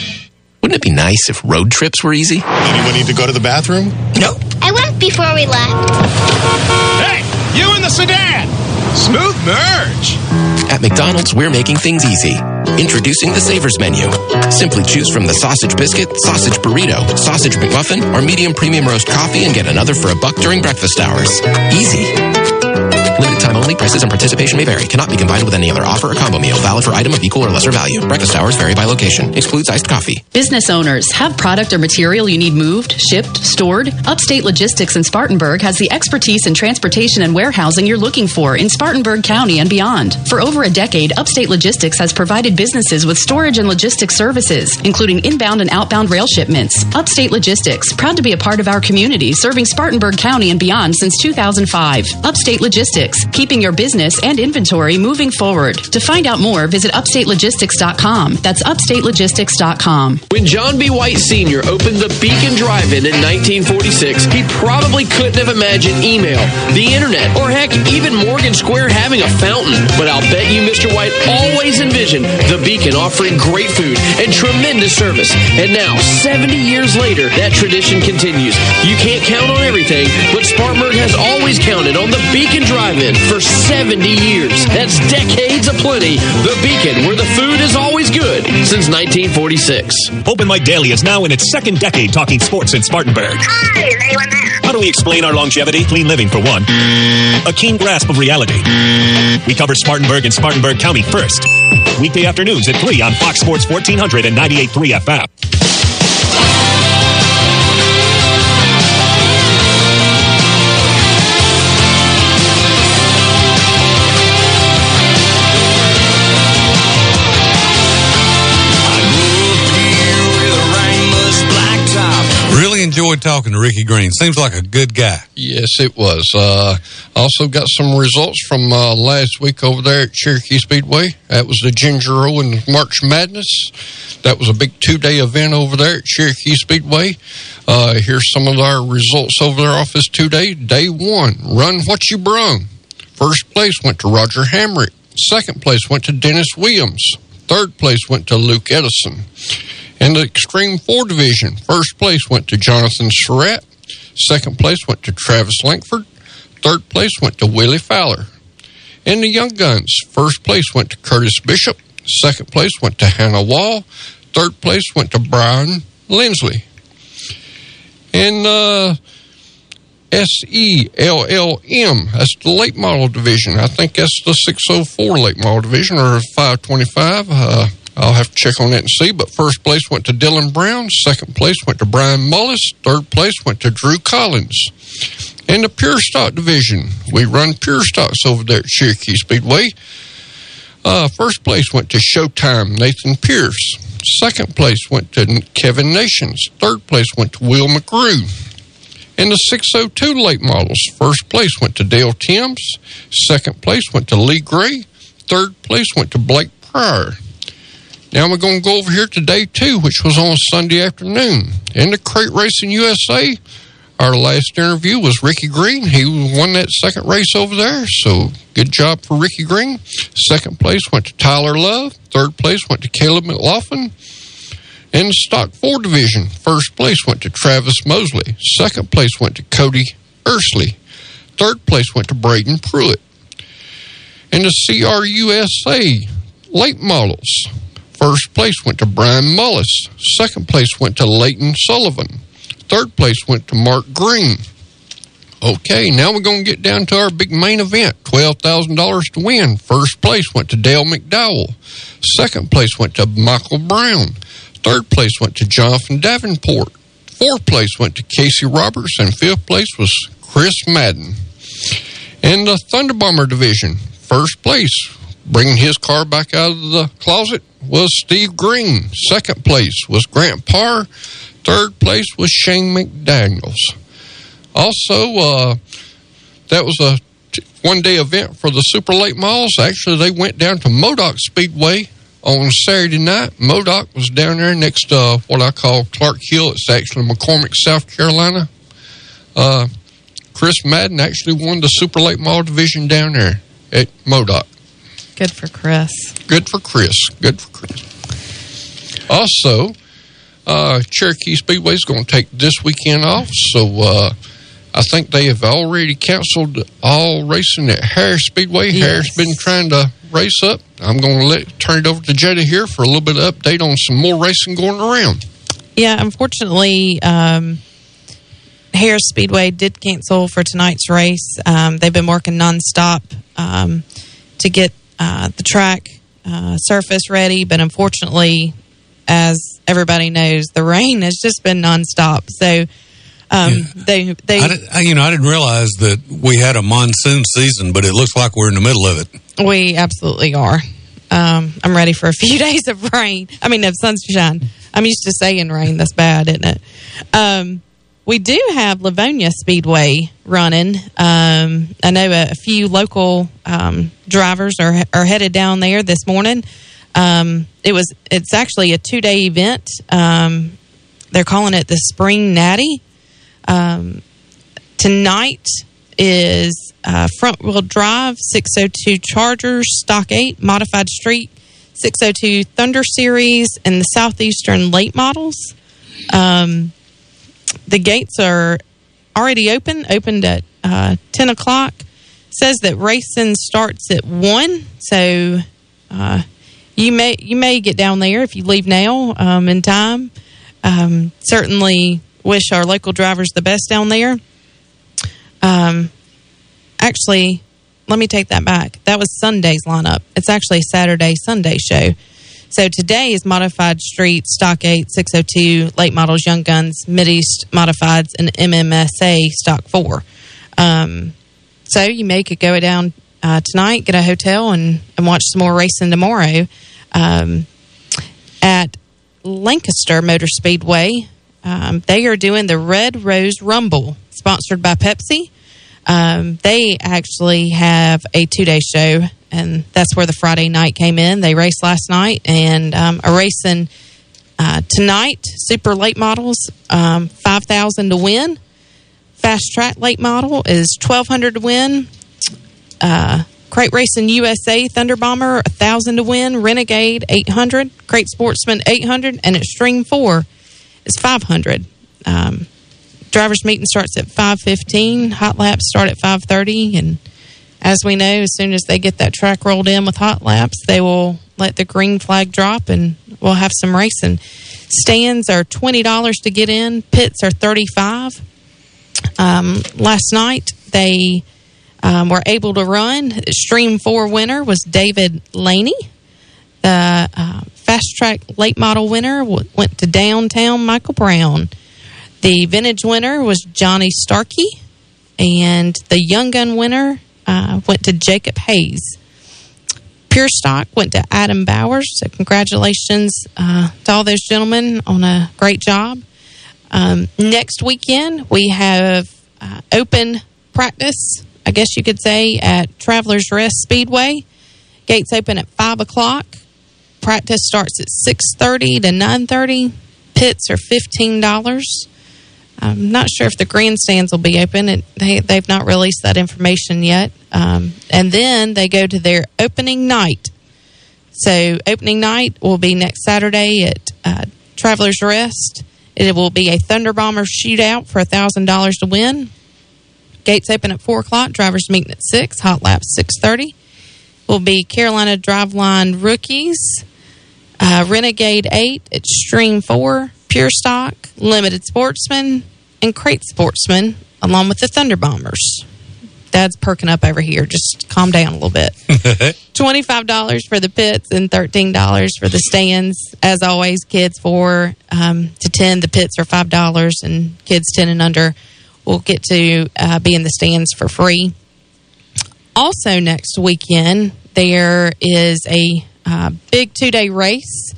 Wouldn't it be nice if road trips were easy? Anyone need to go to the bathroom? No. I went before we left. Hey, you in the sedan! Smooth merge! At McDonald's, we're making things easy. Introducing the Savers menu. Simply choose from the sausage biscuit, sausage burrito, sausage McMuffin, or medium premium roast coffee and get another for a buck during breakfast hours. Easy. Time only. Prices and participation may vary. Cannot be combined with any other offer or combo meal. Valid for item of equal or lesser value. Breakfast hours vary by location. Excludes iced coffee. Business owners have product or material you need moved, shipped, stored. Upstate Logistics in Spartanburg has the expertise in transportation and warehousing you're looking for in Spartanburg County and beyond. For over a decade, Upstate Logistics has provided businesses with storage and logistics services, including inbound and outbound rail shipments. Upstate Logistics, proud to be a part of our community, serving Spartanburg County and beyond since 2005. Upstate Logistics, keeping your business and inventory moving forward. To find out more, visit upstatelogistics.com. That's upstatelogistics.com. When John B. White Sr. opened the Beacon Drive-In in 1946, he probably couldn't have imagined email, the internet, or heck, even Morgan Square having a fountain. But I'll bet you Mr. White always envisioned the Beacon offering great food and tremendous service. And now, 70 years later, that tradition continues. You can't count on everything, but Spartanburg has always counted on the Beacon Drive-In for 70 years. That's decades of plenty. The Beacon, where the food is always good since 1946. Open Mike Daily is now in its second decade talking sports in Spartanburg. Hi, A1. How do we explain our longevity? Clean living, for one. A keen grasp of reality. We cover Spartanburg and Spartanburg County first. Weekday afternoons at 3 on Fox Sports 1400 and 98.3 FM. Enjoyed talking to Ricky Green. Seems like a good guy. Yes, it was. Uh, also got some results from uh, last week over there at Cherokee Speedway. That was the Ginger O and March Madness. That was a big two-day event over there at Cherokee Speedway. Uh, here's some of our results over there off this two-day. Day one, run what you brung. First place went to Roger Hamrick. Second place went to Dennis Williams. Third place went to Luke Edison. In the Extreme 4 division, first place went to Jonathan Surratt. Second place went to Travis Lankford. Third place went to Willie Fowler. In the Young Guns, first place went to Curtis Bishop. Second place went to Hannah Wall. Third place went to Brian Lindsley. In uh, SELLM, that's the late model division. I think that's the 604 late model division or 525. Uh, I'll have to check on that and see. But first place went to Dylan Brown. Second place went to Brian Mullis. Third place went to Drew Collins. In the pure stock division, we run pure stocks over there at Cherokee Speedway. Uh, first place went to Showtime Nathan Pierce. Second place went to Kevin Nations. Third place went to Will McGrew. In the 602 late models, first place went to Dale Timms. Second place went to Lee Gray. Third place went to Blake Pryor. Now we're going to go over here to day two, which was on Sunday afternoon. In the Crate Racing USA, our last interview was Ricky Green. He won that second race over there, so good job for Ricky Green. Second place went to Tyler Love. Third place went to Caleb McLaughlin. In the Stock 4 division, first place went to Travis Mosley. Second place went to Cody Ursley. Third place went to Braden Pruitt. In the CRUSA late models, first place went to Brian Mullis. Second place went to Leighton Sullivan. Third place went to Mark Green. Okay, now we're going to get down to our big main event $12,000 to win. First place went to Dale McDowell. Second place went to Michael Brown. Third place went to Jonathan Davenport. Fourth place went to Casey Roberts, and fifth place was Chris Madden. In the Thunder Bomber division, first place, bringing his car back out of the closet, was Steve Green. Second place was Grant Parr. Third place was Shane McDaniels. Also, uh, that was a t- one day event for the Super Late Models. Actually, they went down to Modoc Speedway on Saturday night. Modoc was down there next to uh, what I call Clark Hill. It's actually McCormick, South Carolina. Uh, Chris Madden actually won the Super Late Model division down there at Modoc. Good for Chris. Good for Chris. Good for Chris. Also, uh, Cherokee Speedway is going to take this weekend off, so uh, I think they have already canceled all racing at Harris Speedway. Yes. Harris been trying to race up. I'm going to let turn it over to Jada here for a little bit of update on some more racing going around. Yeah, unfortunately, um, Harris Speedway did cancel for tonight's race. Um, they've been working nonstop um, to get uh, the track uh, surface ready, but unfortunately, as everybody knows, the rain has just been nonstop. So um, they they I, did, I, you know, I didn't realize that we had a monsoon season, but it looks like we're in the middle of it. We absolutely are. Um, I'm ready for a few days of rain. I mean, of sunshine. I'm used to saying rain. That's bad, isn't it? Um, we do have Lavonia Speedway running. Um, I know a, a few local um, drivers are are headed down there this morning. Um, it was it's actually a two day event. Um, they're calling it the Spring Natty. Um, tonight is uh, front wheel drive 602 Chargers Stock 8 Modified Street 602 Thunder Series and the Southeastern late models. Um, the gates are already open, opened at uh, 10 o'clock. Says that racing starts at 1, so uh, you may you may get down there if you leave now um, in time. Um, certainly wish our local drivers the best down there. Um, actually, let me take that back. That was Sunday's lineup. It's actually Saturday Sunday show. So today is Modified Street, Stock 8, 602, Late Models, Young Guns, Mid East Modifieds, and MMSA Stock 4. Um, so you may could go down uh, tonight, get a hotel, and, and watch some more racing tomorrow. Um, at Lancaster Motor Speedway, um, they are doing the Red Rose Rumble, sponsored by Pepsi. Um, they actually have a two day show, and that's where the Friday night came in. They raced last night and um, are racing uh, tonight. Super late models, um, five thousand to win. Fast track late model is twelve hundred to win. Uh, Crate Racing USA Thunder Bomber thousand to win. Renegade eight hundred. Crate Sportsman eight hundred, and Extreme Four is five hundred. Um, drivers meeting starts at 5.15 hot laps start at 5.30 and as we know as soon as they get that track rolled in with hot laps they will let the green flag drop and we'll have some racing. Stands are $20 to get in pits are 35 um, last night they um, were able to run. Stream 4 winner was david laney. The uh, fast track late model winner w- went to downtown michael brown. The vintage winner was Johnny Starkey, and the young gun winner uh, went to Jacob Hayes. Pure Stock went to Adam Bowers. So congratulations uh, to all those gentlemen on a great job. Um, next weekend we have uh, open practice, I guess you could say, at Travelers Rest Speedway. Gates open at five o'clock. Practice starts at six thirty to nine thirty. Pits are fifteen dollars. I'm not sure if the grandstands will be open. It, they, they've not released that information yet. Um, and then they go to their opening night. So, opening night will be next Saturday at uh, Travelers Rest. It will be a Thunder Bomber shootout for $1,000 to win. Gates open at 4 o'clock. Drivers meeting at 6. Hot laps 6.30. Will be Carolina Driveline Rookies. Uh, Renegade 8. at Stream 4. Pure Stock. Limited Sportsman and Crate Sportsman, along with the Thunder Bombers. Dad's perking up over here. Just calm down a little bit. $25 for the pits and $13 for the stands. As always, kids 4 um, to 10, the pits are $5, and kids 10 and under will get to uh, be in the stands for free. Also, next weekend, there is a uh, big two day race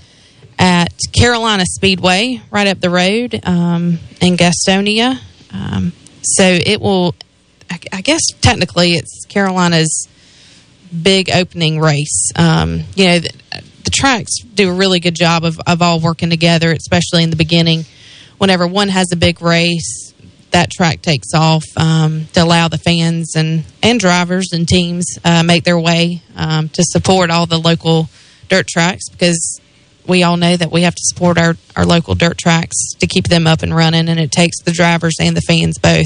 at Carolina Speedway right up the road um, in Gastonia. Um, so it will, I, I guess technically it's Carolina's big opening race. Um, you know, the, the tracks do a really good job of, of all working together, especially in the beginning. Whenever one has a big race, that track takes off um, to allow the fans and, and drivers and teams uh, make their way um, to support all the local dirt tracks because we all know that we have to support our, our local dirt tracks to keep them up and running, and it takes the drivers and the fans both.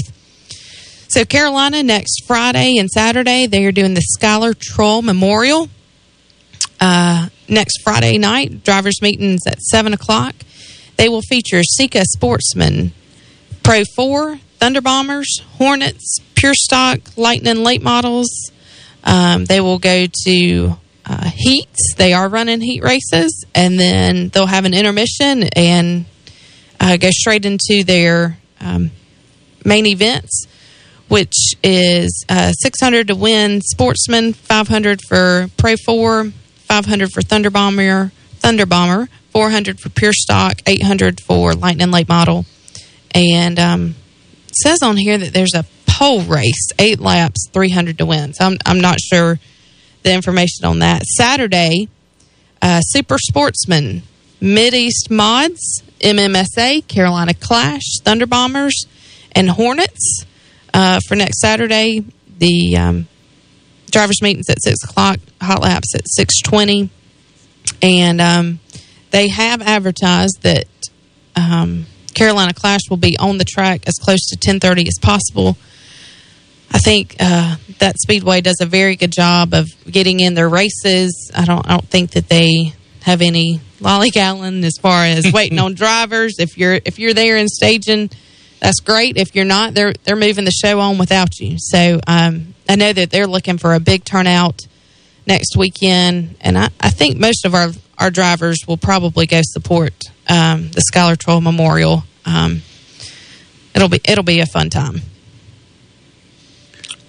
So, Carolina, next Friday and Saturday, they are doing the Skylar Troll Memorial. Uh, next Friday night, drivers' meetings at 7 o'clock. They will feature Sika Sportsman, Pro 4, Thunder Bombers, Hornets, Pure Stock, Lightning Late Models. Um, they will go to uh, heats. They are running heat races, and then they'll have an intermission and uh, go straight into their um, main events, which is uh, 600 to win Sportsman, 500 for Pro 4, 500 for Thunder Bomber, Thunder Bomber, 400 for Pure Stock, 800 for Lightning Late Model, and um, says on here that there's a pole race, eight laps, 300 to win. So I'm, I'm not sure the information on that. Saturday, uh, Super Sportsman, Mid East Mods, MMSA, Carolina Clash, Thunder Bombers, and Hornets. Uh, for next Saturday, the um, drivers' meetings at six o'clock, hot laps at six twenty, and um, they have advertised that um, Carolina Clash will be on the track as close to ten thirty as possible. I think uh, that Speedway does a very good job of getting in their races. I don't, I don't think that they have any lollygagging as far as waiting on drivers. If you're if you're there and staging, that's great. If you're not, they're they're moving the show on without you. So um, I know that they're looking for a big turnout next weekend, and I, I think most of our our drivers will probably go support um, the Skylar Troll Memorial. Um, it'll be it'll be a fun time.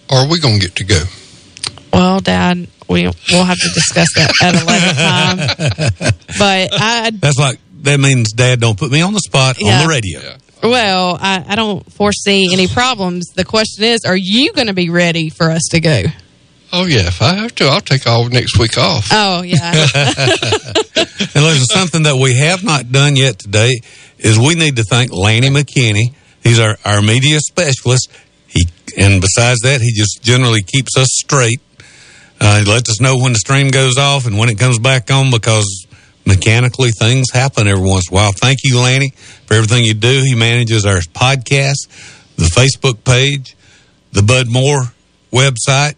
Are we going to get to go? Well, Dad, we we'll have to discuss that at eleven time. But I That's like that means Dad don't put me on the spot on the radio. well, I, I don't foresee any problems. The question is, are you going to be ready for us to go? Oh, yeah. If I have to, I'll take all next week off. Oh yeah, And listen, something that we have not done yet today is we need to thank Lanny McKinney. He's our, our media specialist. And besides that, he just generally keeps us straight. Uh, he lets us know when the stream goes off and when it comes back on because mechanically things happen every once in a while. Thank you, Lanny, for everything you do. He manages our podcast, the Facebook page, the Bud Moore website.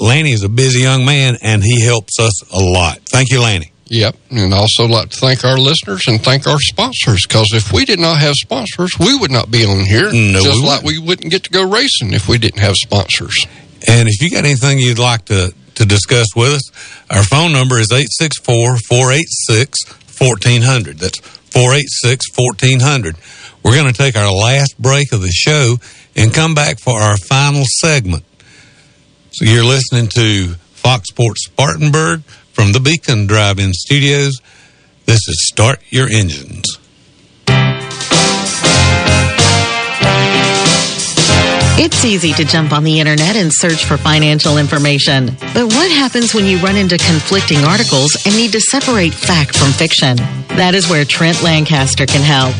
Lanny is a busy young man and he helps us a lot. Thank you, Lanny. Yep. And also like to thank our listeners and thank our sponsors because if we did not have sponsors, we would not be on here. No, Just we like we wouldn't get to go racing if we didn't have sponsors. And if you got anything you'd like to, to discuss with us, our phone number is 864 486 1400. That's 486 1400. We're going to take our last break of the show and come back for our final segment. So you're listening to Fox Sports Spartanburg from the Beacon Drive In Studios. This is Start Your Engines. It's easy to jump on the internet and search for financial information. But what happens when you run into conflicting articles and need to separate fact from fiction? That is where Trent Lancaster can help.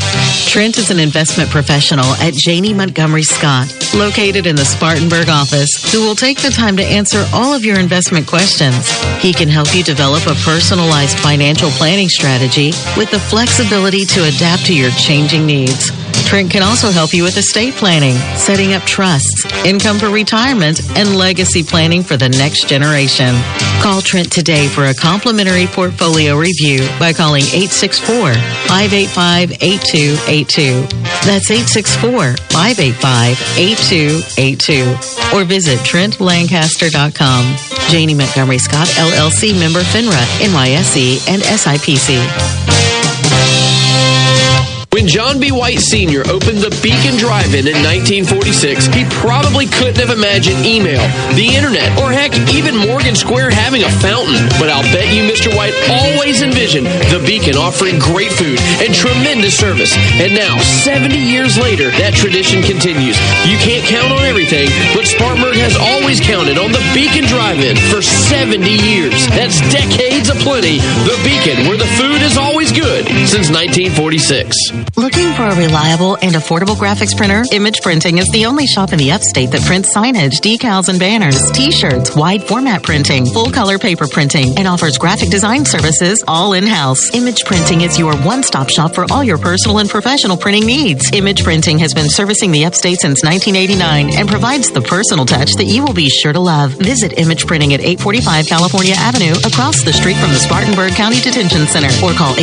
Trent is an investment professional at Janney Montgomery Scott, located in the Spartanburg office, who will take the time to answer all of your investment questions. He can help you develop a personalized financial planning strategy with the flexibility to adapt to your changing needs. Trent can also help you with estate planning, setting up trusts, income for retirement, and legacy planning for the next generation. Call Trent today for a complimentary portfolio review by calling 864-585-8282. That's 864-585-8282. Or visit TrentLancaster.com. Janney Montgomery Scott, LLC member FINRA, NYSE, and SIPC. When John B. White Sr. opened the Beacon Drive-In in 1946, he probably couldn't have imagined email, the internet, or heck, even Morgan Square having a fountain. But I'll bet you Mr. White always envisioned the Beacon offering great food and tremendous service. And now, 70 years later, that tradition continues. You can't count on everything, but Spartanburg has always counted on the Beacon Drive-In for 70 years. That's decades aplenty. The Beacon, where the food is always good since 1946. Looking for a reliable and affordable graphics printer? Image Printing is the only shop in the upstate that prints signage, decals, and banners, t-shirts, wide format printing, full color paper printing, and offers graphic design services all in-house. Image Printing is your one-stop shop for all your personal and professional printing needs. Image Printing has been servicing the upstate since 1989 and provides the personal touch that you will be sure to love. Visit Image Printing at 845 California Avenue across the street from the Spartanburg County Detention Center or call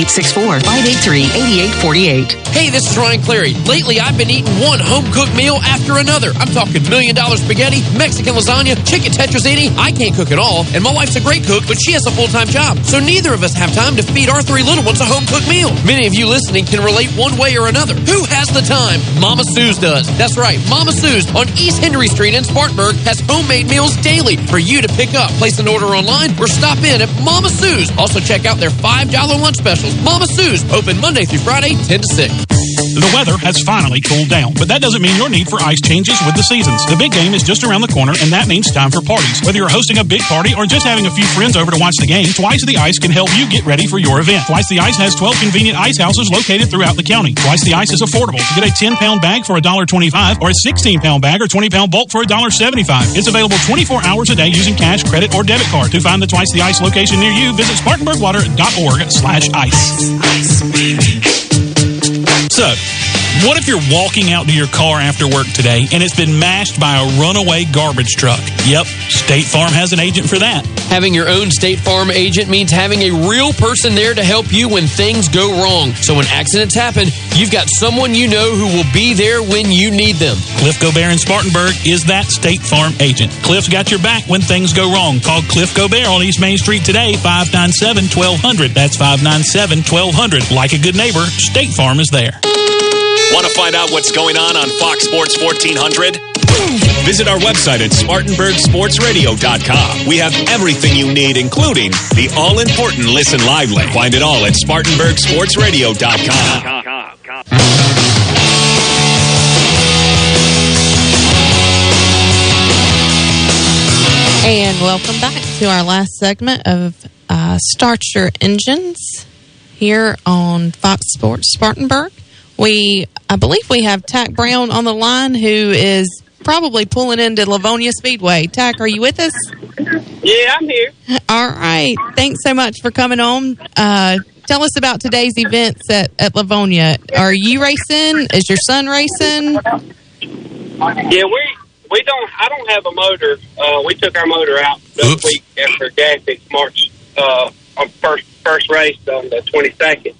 864-583-8848. Hey, this is Ryan Clary. Lately, I've been eating one home cooked meal after another. I'm talking million dollar spaghetti, Mexican lasagna, chicken tetrazzini. I can't cook at all, and my wife's a great cook, but she has a full time job. So neither of us have time to feed our three little ones a home cooked meal. Many of you listening can relate one way or another. Who has the time? Mama Sue's does. That's right, Mama Sue's on East Henry Street in Spartanburg has homemade meals daily for you to pick up. Place an order online or stop in at Mama Sue's. Also, check out their $5 lunch specials. Mama Sue's, open Monday through Friday, 10 to 6. The weather has finally cooled down, but that doesn't mean your need for ice changes with the seasons. The big game is just around the corner, and that means time for parties. Whether you're hosting a big party or just having a few friends over to watch the game, Twice the Ice can help you get ready for your event. Twice the Ice has 12 convenient ice houses located throughout the county. Twice the Ice is affordable. Get a 10 pound bag for $1.25 or a 16 pound bag or 20 pound bulk for $1.75. It's available 24 hours a day using cash, credit, or debit card. To find the Twice the Ice location near you, visit spartanburgwater.org slash ice. So, what if you're walking out to your car after work today and it's been mashed by a runaway garbage truck? Yep, State Farm has an agent for that. Having your own State Farm agent means having a real person there to help you when things go wrong. So when accidents happen, you've got someone you know who will be there when you need them. Cliff Gobert in Spartanburg is that State Farm agent. Cliff's got your back when things go wrong. Call Cliff Gobert on East Main Street today, 597 1200. That's 597 1200. Like a good neighbor, State Farm is there. Want to find out what's going on on Fox Sports 1400? Visit our website at SpartanburgSportsRadio.com. We have everything you need, including the all important Listen Live link. Find it all at SpartanburgSportsRadio.com. And welcome back to our last segment of uh, Start Your Engines here on Fox Sports Spartanburg. We, I believe we have Tack Brown on the line who is probably pulling into Lavonia Speedway. Tack, are you with us? Yeah, I'm here. All right. Thanks so much for coming on. Uh, tell us about today's events at, at Lavonia. Are you racing? Is your son racing? Yeah, we we don't. I don't have a motor. Uh, we took our motor out this week after Gaffix March uh, on first first race on the twenty second.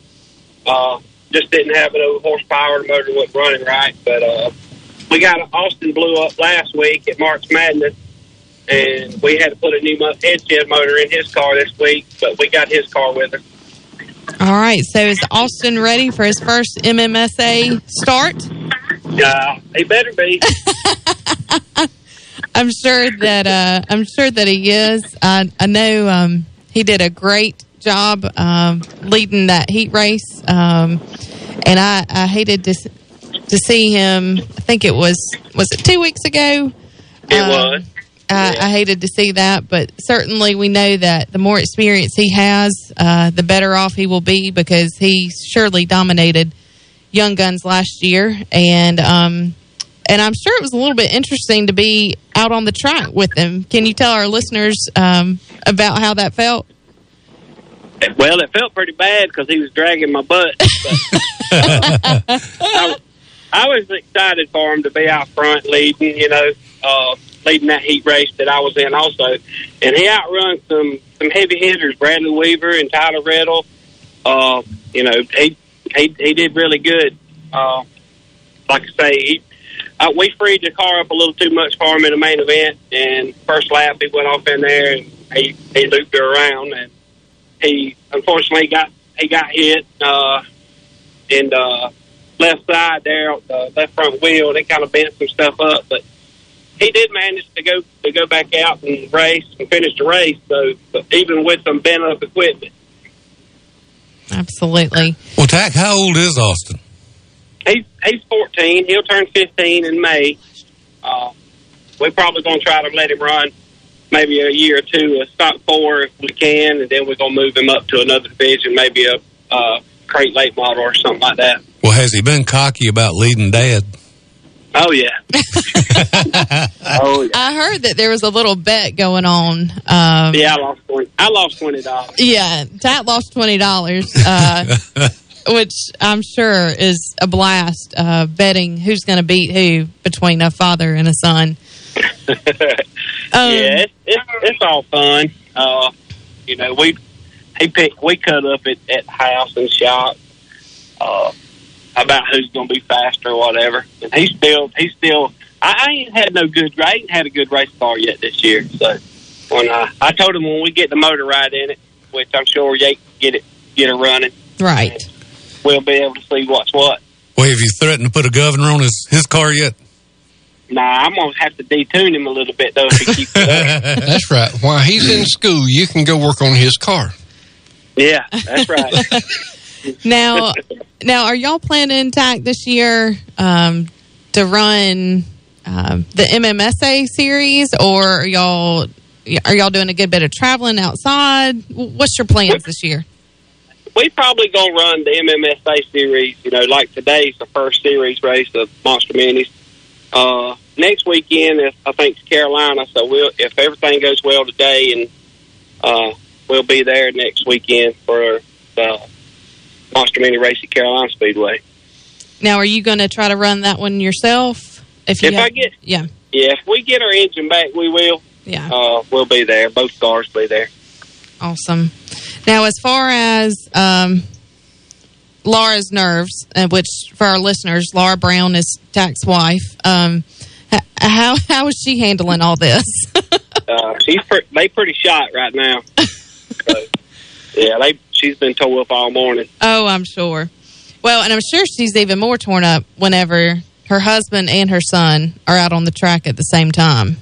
Uh, just didn't have enough horsepower. The motor wasn't running right, but uh, we got Austin blew up last week at March Madness, and we had to put a new mo- head shed motor in his car this week. But we got his car with us. All right. So is Austin ready for his first MMSA start? Uh, he better be. I'm sure that uh, I'm sure that he is. I, I know um, he did a great job um, leading that heat race, um, and I, I hated to to see him. I think it was was it two weeks ago. It Um, was. I, I hated to see that, but certainly we know that the more experience he has, uh, the better off he will be because he surely dominated Young Guns last year, and um, and I'm sure it was a little bit interesting to be out on the track with him. Can you tell our listeners um, about how that felt? Well, it felt pretty bad because he was dragging my butt. But, uh, I, I was excited for him to be out front leading, you know, uh, leading that heat race that I was in also. And he outrun some, some heavy hitters, Bradley Weaver and Tyler Riddle. Uh, you know, he, he, he did really good. Uh, like I say, he, uh, we freed the car up a little too much for him in the main event. And first lap, he went off in there and he, he looped her around and he unfortunately got, he got hit, uh, in the left side there, the left front wheel. They kind of bent some stuff up, but he did manage to go to go back out and race and finish the race. So even with some bent up equipment, Absolutely. Well, Tack, how old is Austin? he's he's 14. He'll turn 15 in May. Uh, we're probably going to try to let him run maybe a year or two, a stock four if we can, and then we're going to move him up to another division, maybe a uh, crate late model or something like that. Well, has he been cocky about leading Dad? Oh yeah. oh yeah. I heard that there was a little bet going on. Um, Yeah, I lost twenty. I lost twenty dollars. Yeah, Tack lost twenty dollars, uh, which I'm sure is a blast. Uh, betting who's going to beat who between a father and a son. Um, yeah, it's, it's it's all fun. Uh, you know, we he picked we cut up at, at house and shop uh, about who's going to be faster or whatever. And he still he still I, I ain't had no good I ain't had a good race car yet this year. So when I I told him when we get the motor right in it, which I'm sure Jake can get it get it running, Right. we'll be able to see what's what. Well, have you threatened to put a governor on his, his car yet? Nah, I'm gonna have to detune him a little bit though if he keeps it. That's right. While he's in school, you can go work on his car. Yeah, that's right. Now, now, are y'all planning Tack this year um, to run um, the MMSA series, or are y'all are y'all doing a good bit of traveling outside? What's your plans this year? we probably gonna run the MMSA series. You know, like today's the first series race of Monster Minis. Uh, next weekend, I think, is Carolina. So we'll, if everything goes well today, and uh, we'll be there next weekend for the Monster Mini race at Carolina Speedway. Now, are you going to try to run that one yourself? If you If I get- yeah, Yeah, if we get our engine back, we will. Yeah. Uh, we'll be there. Both cars will be there. awesome. Now, as far as um, Laura's nerves, uh, which for our listeners, Laura Brown is Tack's wife. Um, how how is she handling all this? Uh, she's pre- they pretty shot right now. so, yeah, they she's been tore up all morning. Oh, I'm sure. Well, and I'm sure she's even more torn up whenever her husband and her son are out on the track at the same time.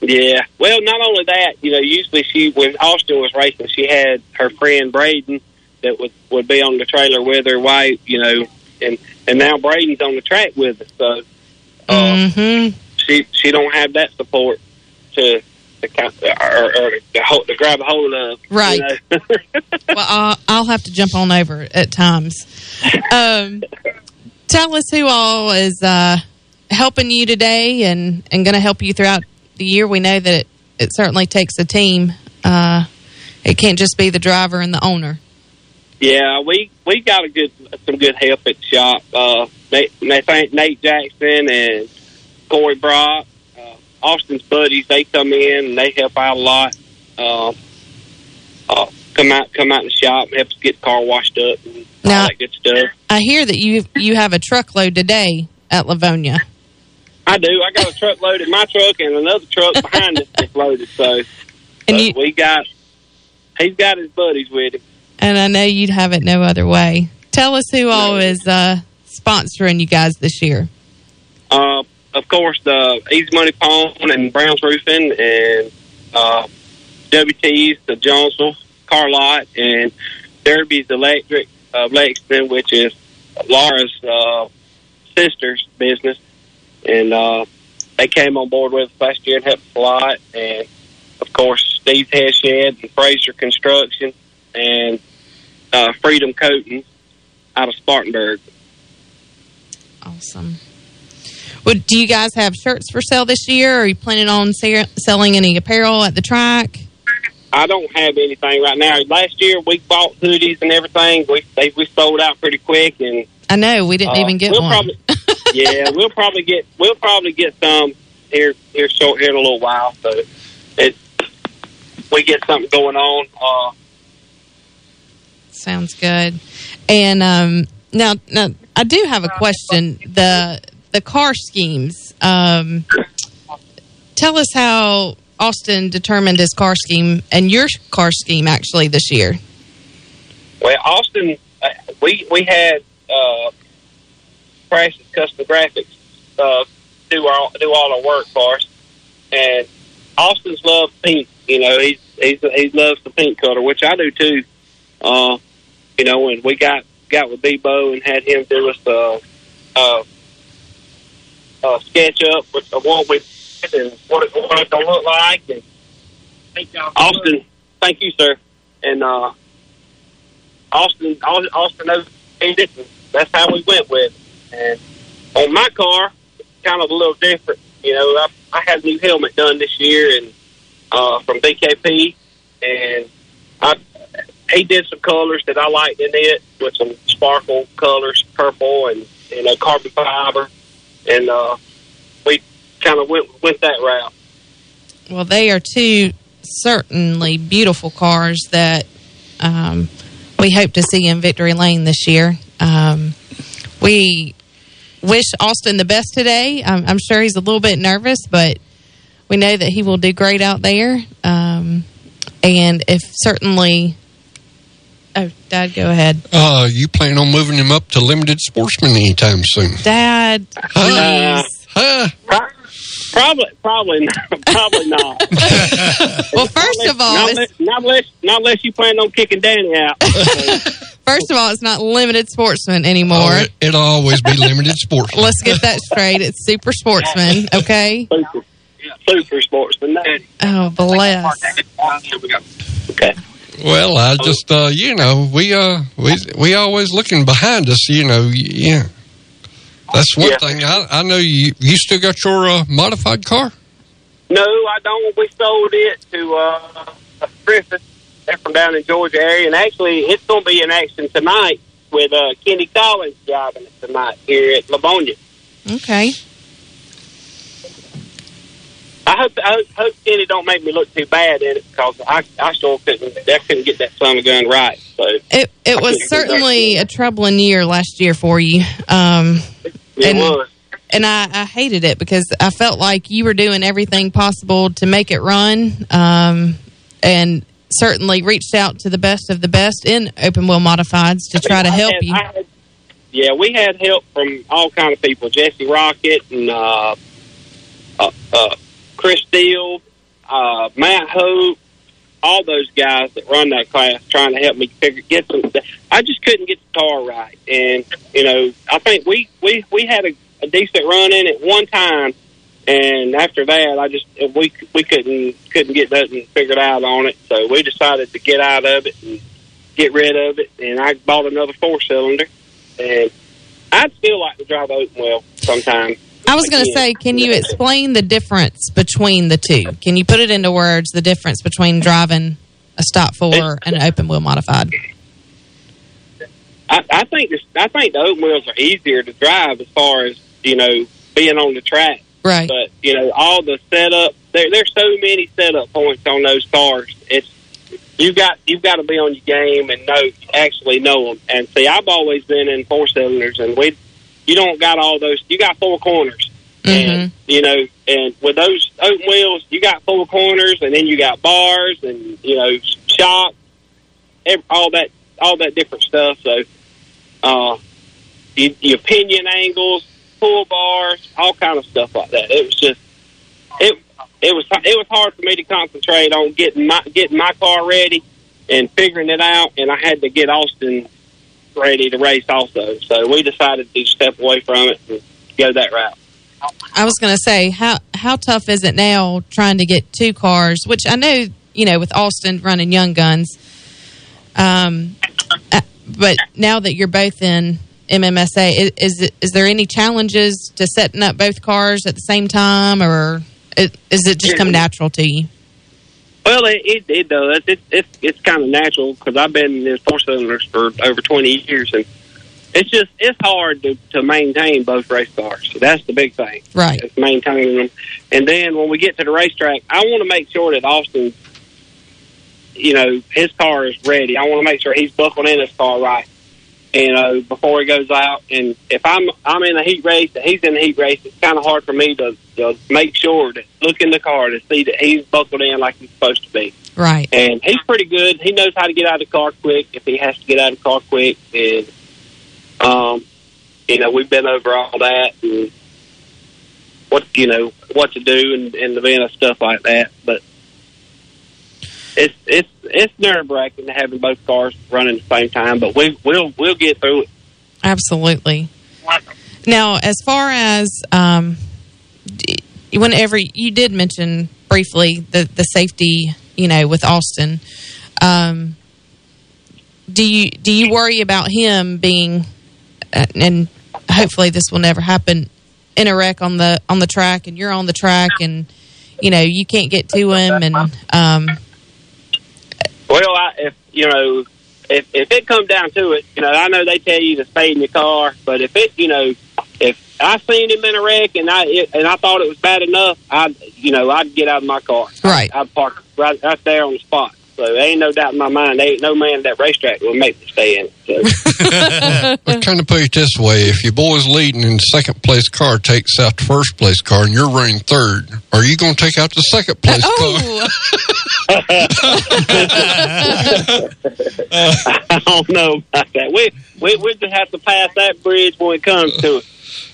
Yeah. Well, not only that, you know, usually she when Austin was racing, she had her friend Braden that would would be on the trailer with her wife, you know, and and now Braden's on the track with us, so uh, hmm she she don't have that support to to kind or, or to, hold, to grab a hold of. you Right. know. well, I'll, I'll have to jump on over at times. Um, tell us who all is uh, helping you today and, and going to help you throughout the year. We know that it, it certainly takes a team. Uh, it can't just be the driver and the owner. Yeah, we we got a good some good help at the shop. Uh, Nate, Nate Jackson and Corey Brock, uh, Austin's buddies. They come in and they help out a lot. Uh, uh, come out come out in the shop help us get the car washed up and Now- all that good stuff. I hear that you you have a truckload today at Lavonia. I do. I got a truckload in my truck and another truck behind us that's loaded. So, And you- we got he's got his buddies with him. And I know you'd have it no other way. Tell us who all is uh, sponsoring you guys this year. Uh, of course, the Easy Money Pawn and Brown's Roofing and uh, WT's, the Johnson, Car Lot, and Derby's Electric of Lexington, which is Laura's uh, sister's business. And uh, they came on board with us last year and helped a lot. And, of course, Steve's Head Shed and Fraser Construction and uh, Freedom Coating out of Spartanburg. Awesome. Well, do you guys have shirts for sale this year? Are you planning on se- selling any apparel at the track? I don't have anything right now. Last year we bought hoodies and everything. We they, we sold out pretty quick, and I know we didn't uh, even get we'll one. Probably, yeah, we'll probably get we'll probably get some here here short here in a little while. So it we get something going on. Uh, Sounds good. And um, now, now, I do have a question. The the car schemes. Um, tell us how Austin determined his car scheme and your car scheme actually this year. well, Austin, uh, we we had uh, Crash's Custom Graphics uh, do our do all our work for us, and Austin's love pink. You know, he's he's he loves the pink color, which I do too. Uh, you know, when we got got with Debo and had him do us uh, uh, uh, sketch up with the what we and what it, what it's gonna look like, and Austin, thank you, sir, and uh, Austin Austin knows That's how we went with. it. And on my car, it's kind of a little different. You know, I, I had a new helmet done this year, and uh, from BKP, and I he did some colors that I liked in it with some sparkle colors, purple and you know carbon fiber, and uh, we kind of went went that route. Well, they are two certainly beautiful cars that um, we hope to see in Victory Lane this year. Um, we wish Austin the best today. I'm, I'm sure he's a little bit nervous, but we know that he will do great out there. Um, and if certainly, oh, Dad, go ahead. Uh, you plan on moving him up to limited sportsman anytime soon? Dad, Uh, please. Probably, probably, not, probably not. well, first of all, not it's- unless, not unless, not unless you plan on kicking Danny out. First of all, it's not limited sportsman anymore. Oh, it, it'll always be limited sportsman. Let's get that straight. It's super sportsman, okay? Super, super sportsman. Oh, bless. Okay. Well, I just uh, you know we uh we we always looking behind us. You know, yeah. That's one Yeah. thing. I I know you you still got your uh, modified car. No, I don't. We sold it to uh, Griffith. They're from down in Georgia area, and actually, it's going to be in action tonight with uh, Kenny Collins driving it tonight here at Lavonia. Okay. I hope I hope, hope Kenny don't make me look too bad in it because I I sure couldn't I couldn't get that son of gun right. So It it was certainly a troubling year last year for you. Um, it and, was. and I, I hated it because I felt like you were doing everything possible to make it run, um, and certainly reached out to the best of the best in open wheel modifieds to try to help had- you. Had- yeah, we had help from all kind of people: Jesse Rocket and uh, uh, uh, Chris Steele, uh, Matt Hope, all those guys that run that class, trying to help me figure get some. I just couldn't get the car right, and you know, I think we we we had a, a decent run in it one time, and after that, I just we we couldn't couldn't get nothing figured out on it, so we decided to get out of it and get rid of it, and I bought another four cylinder, and I'd still like to drive open wheel sometime. I was going to say, can you explain the difference between the two? Can you put it into words the difference between driving a stock four and an open wheel modified? I, I think this, I think the open wheels are easier to drive as far as you know being on the track. Right. But you know all the setup. There, there's so many setup points on those cars. It's you've got you've got to be on your game and know actually know them. And see, I've always been in four cylinders, and we you don't got all those. You got four corners. And you know, and with those open wheels, you got four corners, and then you got bars, and you know, shock, ev all that, all that different stuff. So, uh, you, your pinion angles, pull bars, all kind of stuff like that. It was just, it, it was, it was hard for me to concentrate on getting my getting my car ready and figuring it out, and I had to get Austin ready to race also. So we decided to step away from it and go that route. I was going to say, how how tough is it now trying to get two cars? Which I know, you know, with Austin running Young Guns, um, uh, but now that you're both in MMSA, is is, is there any challenges to setting up both cars at the same time, or is it just come natural to you? Well, it it, it does. It, it it's kind of natural because I've been in four cylinders for over twenty years, and it's just it's hard to, to maintain both race cars. So that's the big thing. Right. Is maintaining them. And then when we get to the racetrack, I want to make sure that Austin, you know, his car is ready. I want to make sure he's buckled in his car right. You know, before he goes out, and if I'm I'm in a heat race and he's in a heat race, it's kind of hard for me to, to make sure to look in the car to see that he's buckled in like he's supposed to be. Right. And he's pretty good. He knows how to get out of the car quick if he has to get out of the car quick. And, um, you know, we've been over all that and what, you know, what to do and, and the event of stuff like that. But it's, it's, it's nerve wracking to having both cars running at the same time, but we, we'll, we'll get through it. Absolutely. Now, as far as um, whenever you did mention briefly the the safety, you know, with Austin, um, do you do you worry about him being, uh, and hopefully this will never happen, in a wreck on the on the track, and you're on the track, and you know you can't get to him, and um, Well, I, if you know, if if it comes down to it, you know, I know they tell you to stay in your car, but if it, you know, if I seen him in a wreck and I it, and I thought it was bad enough, I, you know, I'd get out of my car. Right. I'd park right right there on the spot. So there ain't no doubt in my mind. There ain't no man at that racetrack will make me stay in it. So. I kind of put it this way: if your boy's leading and the second place car takes out the first place car, and you're running third, are you going to take out the second place oh, I don't know about that. We we we just have to pass that bridge when it comes to it.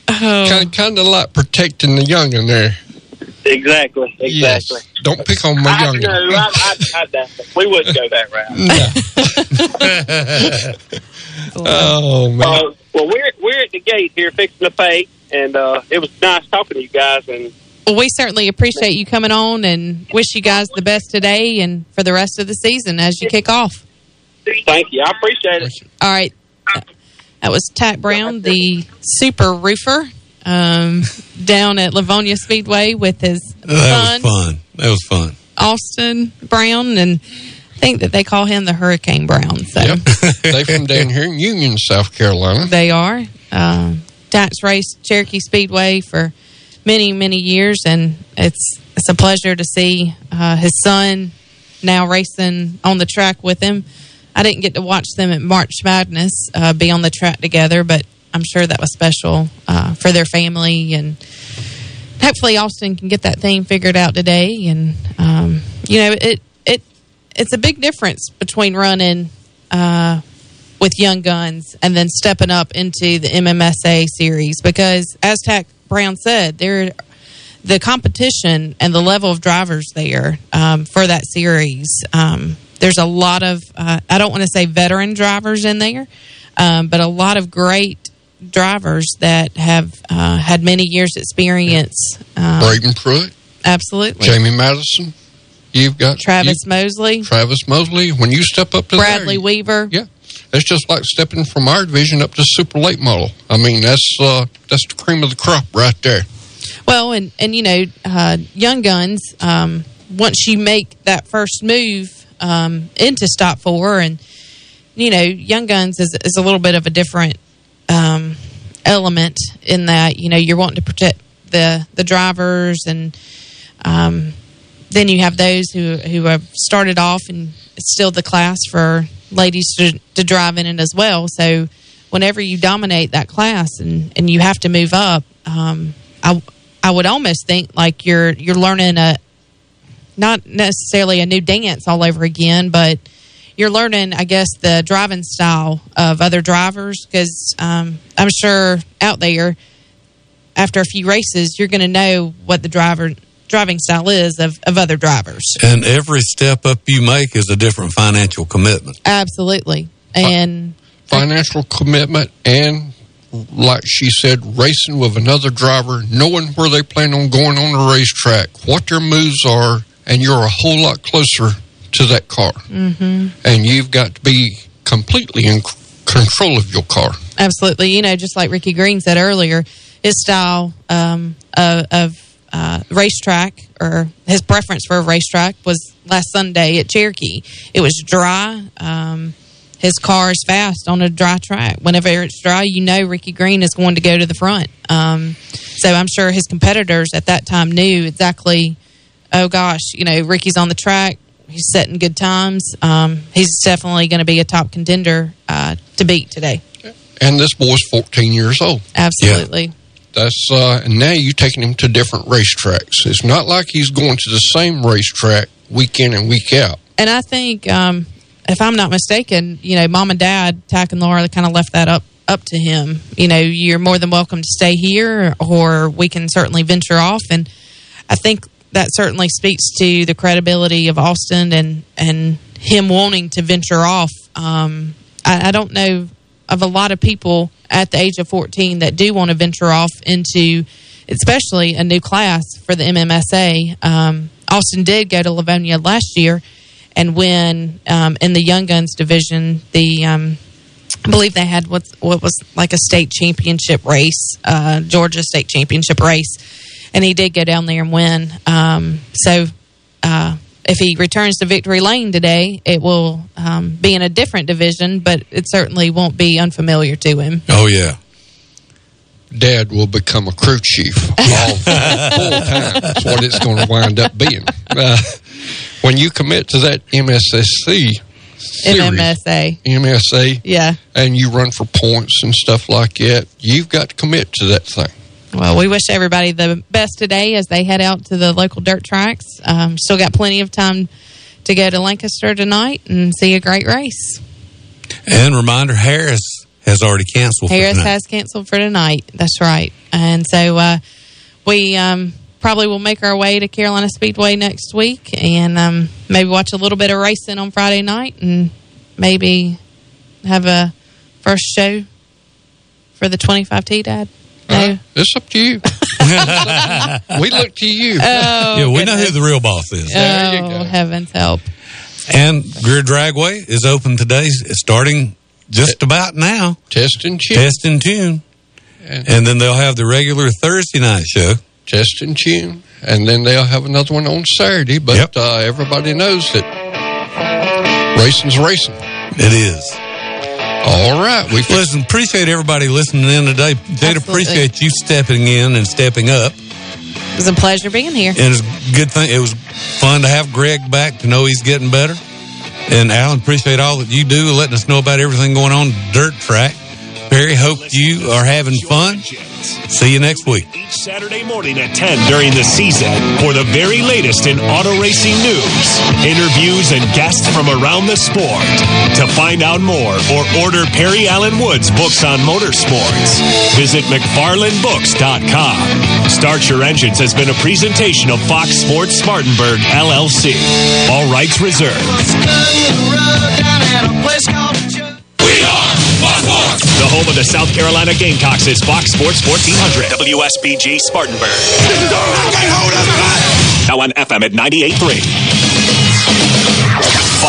Oh. Kind, kind of like protecting the young in there. Exactly. Exactly. Yes. Don't pick on my I, young. no, I, I, I, doubt we wouldn't go that route. Oh man. Uh, well, we're we're at the gate here fixing to pay, and uh, it was nice talking to you guys. And well, we certainly appreciate you coming on, and wish you guys the best today and for the rest of the season as you kick off. thank you, I appreciate it. All right. That was Tack Brown, the super roofer, um, down at Lavonia Speedway with his That son, was fun. That was fun. Austin Brown, and I think that they call him the Hurricane Brown. So Yep. they from down here in Union, South Carolina. they are. Um, Dax raced Cherokee Speedway for many, many years, and it's it's a pleasure to see uh, his son now racing on the track with him. I didn't get to watch them at March Madness uh, be on the track together, but I'm sure that was special uh, for their family, and hopefully Austin can get that thing figured out today. And um, you know, it it it's a big difference between running uh, with young guns and then stepping up into the MMSA series because, as Tack Brown said, there the competition and the level of drivers there um, for that series. Um, there's a lot of uh, I don't want to say veteran drivers in there, um, but a lot of great drivers that have uh, had many years experience. Um, Braden Pruitt, absolutely. Jamie Madison. You've got Travis Mosley, Travis Mosley. When you step up to Bradley there, Weaver. yeah, it's just like stepping from our division up to super late model. I mean, that's uh, that's the cream of the crop right there. Well, and and you know, uh, young guns. Um, once you make that first move um, into stock four, and you know, young guns is is a little bit of a different um, element in that you know you're wanting to protect the the drivers, and um, then you have those who who have started off and it's still the class for ladies to, to drive in it as well. So whenever you dominate that class and and you have to move up, um, I I would almost think like you're you're learning a not necessarily a new dance all over again, but you're learning, I guess, the driving style of other drivers because um, I'm sure out there after a few races you're going to know what the driver driving style is of, of other drivers. And every step up you make is a different financial commitment. Absolutely, and Financial commitment and, like she said, racing with another driver, knowing where they plan on going on the racetrack, what their moves are, and you're a whole lot closer to that car. hmm And you've got to be completely in control of your car. Absolutely. You know, just like Ricky Green said earlier, his style um, of, of uh, racetrack or his preference for a racetrack was last Sunday at Cherokee. It was dry. Um, his car is fast on a dry track. Whenever it's dry, you know Ricky Green is going to go to the front. Um, so I'm sure his competitors at that time knew exactly. Oh gosh, you know Ricky's on the track. He's setting good times. Um, he's definitely going to be a top contender uh, to beat today. And this boy's 14 years old. Absolutely. That's uh, and now you're taking him to different racetracks. It's not like he's going to the same racetrack week in and week out. And I think, um, if I'm not mistaken, you know, mom and dad, Tack and Laura, kind of left that up up to him. You know, you're more than welcome to stay here, or we can certainly venture off. And I think that certainly speaks to the credibility of Austin and and him wanting to venture off. Um, I, I don't know of a lot of people at the age of 14 that do want to venture off into, especially a new class for the MMSA. Um, Austin did go to Lavonia last year and win um, in the Young Guns division. The um, I believe they had what what was like a state championship race, uh, Georgia state championship race, and he did go down there and win. Um, so uh, if he returns to Victory Lane today, it will um, be in a different division, but it certainly won't be unfamiliar to him. Oh yeah. Dad will become a crew chief all full time. That's what it's going to wind up being. Uh, when you commit to that MSSC series, MMSA. MSA, Yeah. and you run for points and stuff like that, you've got to commit to that thing. Well, we wish everybody the best today as they head out to the local dirt tracks. Um, still got plenty of time to go to Lancaster tonight and see a great race. And reminder, Harris has already canceled. for Harris has canceled for tonight. That's right. And so uh, we um, probably will make our way to Carolina Speedway next week and um, maybe watch a little bit of racing on Friday night and maybe have a first show for the 25T, Dad. No. It's up to you. we look to you. Oh, yeah, we know who the real boss is. oh, heavens help. And Greer Dragway is open today, starting just about now. Test and tune. Test and tune. And then they'll have the regular Thursday night show. Test and tune. And then they'll have another one on Saturday. But uh, everybody knows that racing's racing. It is. All right. We listen. Appreciate everybody listening in today. Jade, appreciate you stepping in and stepping up. It was a pleasure being here. And it's a good thing. It was fun to have Greg back to know he's getting better. And Alan, appreciate all that you do, letting us know about everything going on dirt track. Perry, hope you are having fun. See you next week. Each Saturday morning at 10 during the season for the very latest in auto racing news, interviews, and guests from around the sport. To find out more or order Perry Allen Wood's books on motorsports, visit McFarlandBooks.com. Start Your Engines has been a presentation of Fox Sports Spartanburg, LLC. All rights reserved. The home of the South Carolina Gamecocks is Fox Sports 1400 WSBG Spartanburg. Now on FM at 98.3.